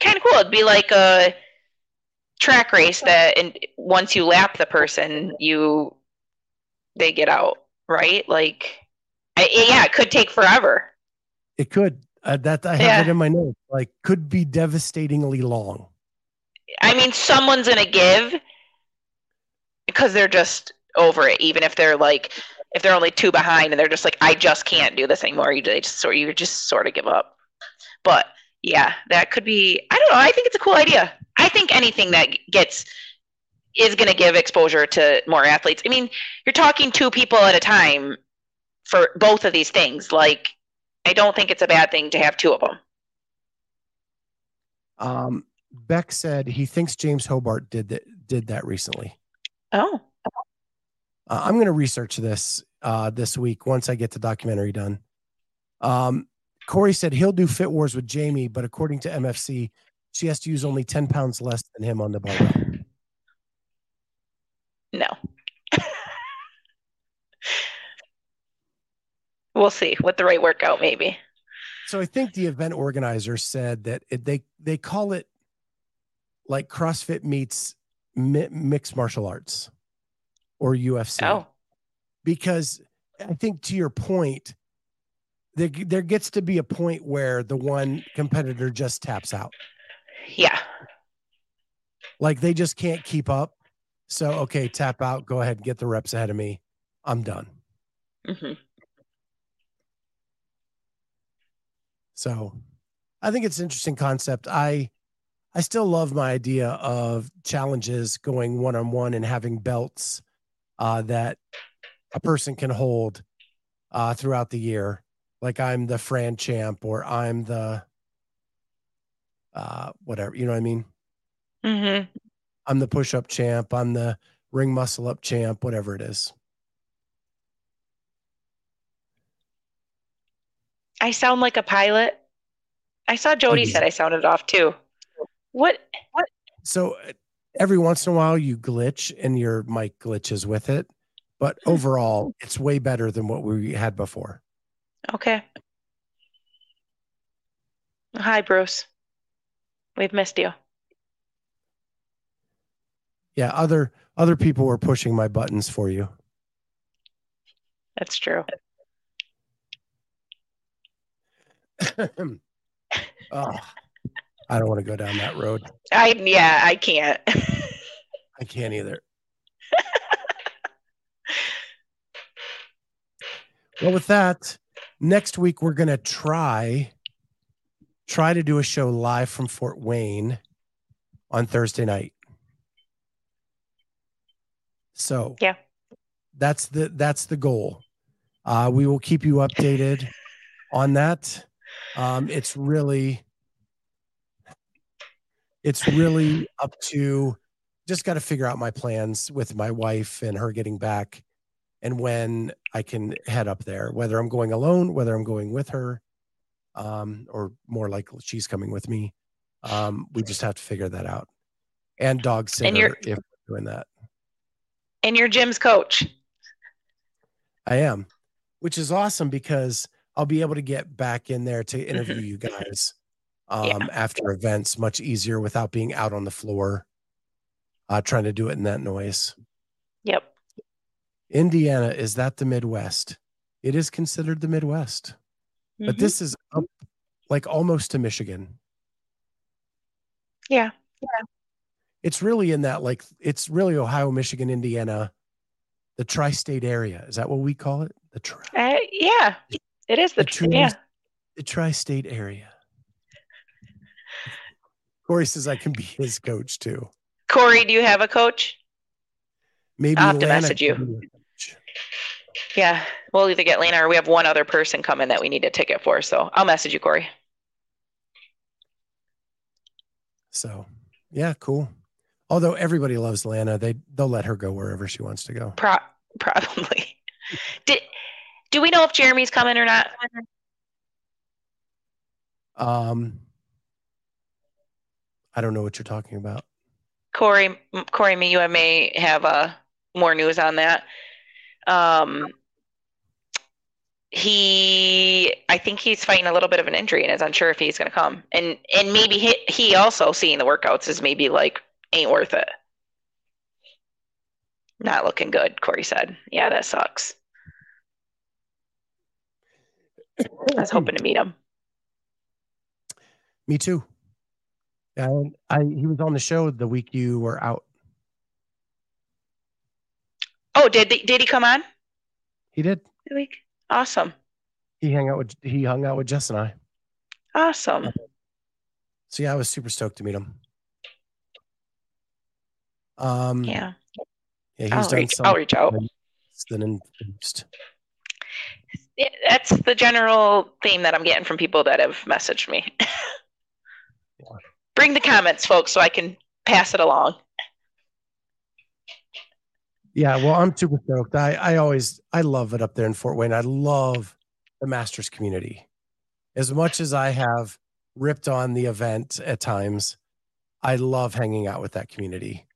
kind of cool. It'd be like a track race that, and once you lap the person, you they get out, right? Like, I, yeah, it could take forever. It could. Uh, that I have Yeah. it in my notes. Like, could be devastatingly long. I mean, someone's gonna give because they're just over it. Even if they're like, if they're only two behind and they're just like, I just can't do this anymore. You they just sort you just sort of give up. But yeah, that could be. I don't know. I think it's a cool idea. I think anything that gets is going to give exposure to more athletes. I mean, you're talking two people at a time for both of these things. Like, I don't think it's a bad thing to have two of them. Um, Beck said he thinks James Hobart did that did that recently. Oh, Uh, I'm going to research this uh, this week once I get the documentary done. Um, Corey said he'll do Fit Wars with Jamie, but according to MFC, she has to use only 10 pounds less than him on the barbell. no. We'll see with the right workout, maybe. So I think the event organizer said that it, they they call it like CrossFit meets mi- mixed martial arts or UFC. Oh. Because I think to your point, there there gets to be a point where the one competitor just taps out. Yeah. Like they just can't keep up. So okay, tap out. Go ahead, and get the reps ahead of me. I'm done. hmm So I think it's an interesting concept. I I still love my idea of challenges going one on one and having belts uh, that a person can hold uh, throughout the year. Like I'm the Fran champ or I'm the uh, whatever, you know what I mean? Mm-hmm. I'm the push up champ. I'm the ring muscle up champ, whatever it is. I sound like a pilot. I saw Jody Oh, yeah. said I sounded off too. What? What? So uh, every once in a while you glitch and your mic glitches with it, but overall it's way better than what we had before. Okay. Hi, Bruce. We've missed you. Yeah, other other people were pushing my buttons for you. That's true. oh, I don't want to go down that road. I yeah, I can't. I can't either. well, with that, next week we're gonna try try to do a show live from Fort Wayne on Thursday night. So yeah, that's the that's the goal. Uh, we will keep you updated on that. Um, it's really it's really up to just got to figure out my plans with my wife and her getting back and when I can head up there, whether I'm going alone, whether I'm going with her, um, or more likely she's coming with me. Um, we just have to figure that out. And dog sitter you're- if we're doing that. And you're Jim's coach. I am, which is awesome because I'll be able to get back in there to interview you guys um, after events much easier without being out on the floor, uh, trying to do it in that noise. Yep. Indiana, is that the Midwest? It is considered the Midwest, but Mhm. this is up like almost to Michigan. Yeah. Yeah. It's really in that, like, it's really Ohio, Michigan, Indiana, the tri state area. Is that what we call it? The tri Uh, yeah. It is the, The tri- yeah. the tri-state area. Corey says I can be his coach too. Corey, do you have a coach? Maybe I'll have to message you. Yeah. We'll either get Lena or we have one other person coming that we need a ticket for. So I'll message you, Corey. So yeah, cool. Although everybody loves Lana, they they'll let her go wherever she wants to go. Pro- probably. Did do we know if Jeremy's coming or not? Um, I don't know what you're talking about. Corey, Corey, me, you may have uh, more news on that. Um, he, I think he's fighting a little bit of an injury and is unsure if he's going to come. And and maybe he, he also seeing the workouts is maybe like ain't worth it. Not looking good, Corey said. Yeah, that sucks. I was hoping to meet him. Me too. And I he was on the show the week you were out. Oh, did did he come on He did. the week? Awesome. He hung out with he hung out with Jess and I. Awesome. So yeah, I was super stoked to meet him. Um Yeah. Yeah, he's I'll done reach- some I'll reach out. Then infused. Yeah, that's the general theme that I'm getting from people that have messaged me. Bring the comments, folks, so I can pass it along. Yeah, well, I'm super stoked. I, I always I love it up there in Fort Wayne. I love the Masters community. As much as I have ripped on the event at times, I love hanging out with that community.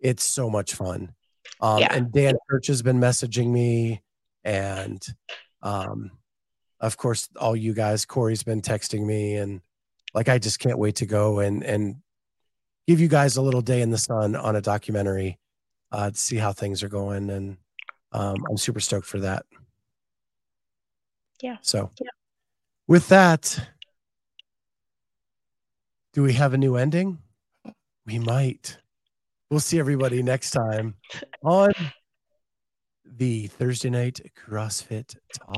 It's so much fun. Um, Yeah. And Dan Church has been messaging me, and um, of course, all you guys. Corey's been texting me, and like I just can't wait to go and and give you guys a little day in the sun on a documentary uh, to see how things are going, and um, I'm super stoked for that. Yeah. So, with that, do we have a new ending? We might. We'll see everybody next time on the Thursday night CrossFit Talk.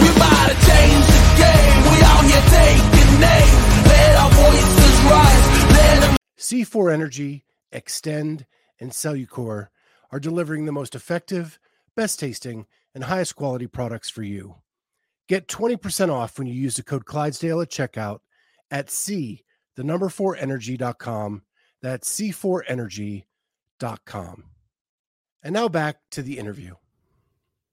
We about to change the game. We out here taking names. Let our voices rise. Let them C4 Energy, Xtend, and Cellucor are delivering the most effective, best tasting, and highest quality products for you. Get 20% off when you use the code Clydesdale at checkout at C, the number 4 energy.com. That's C4energy.com. And now back to the interview.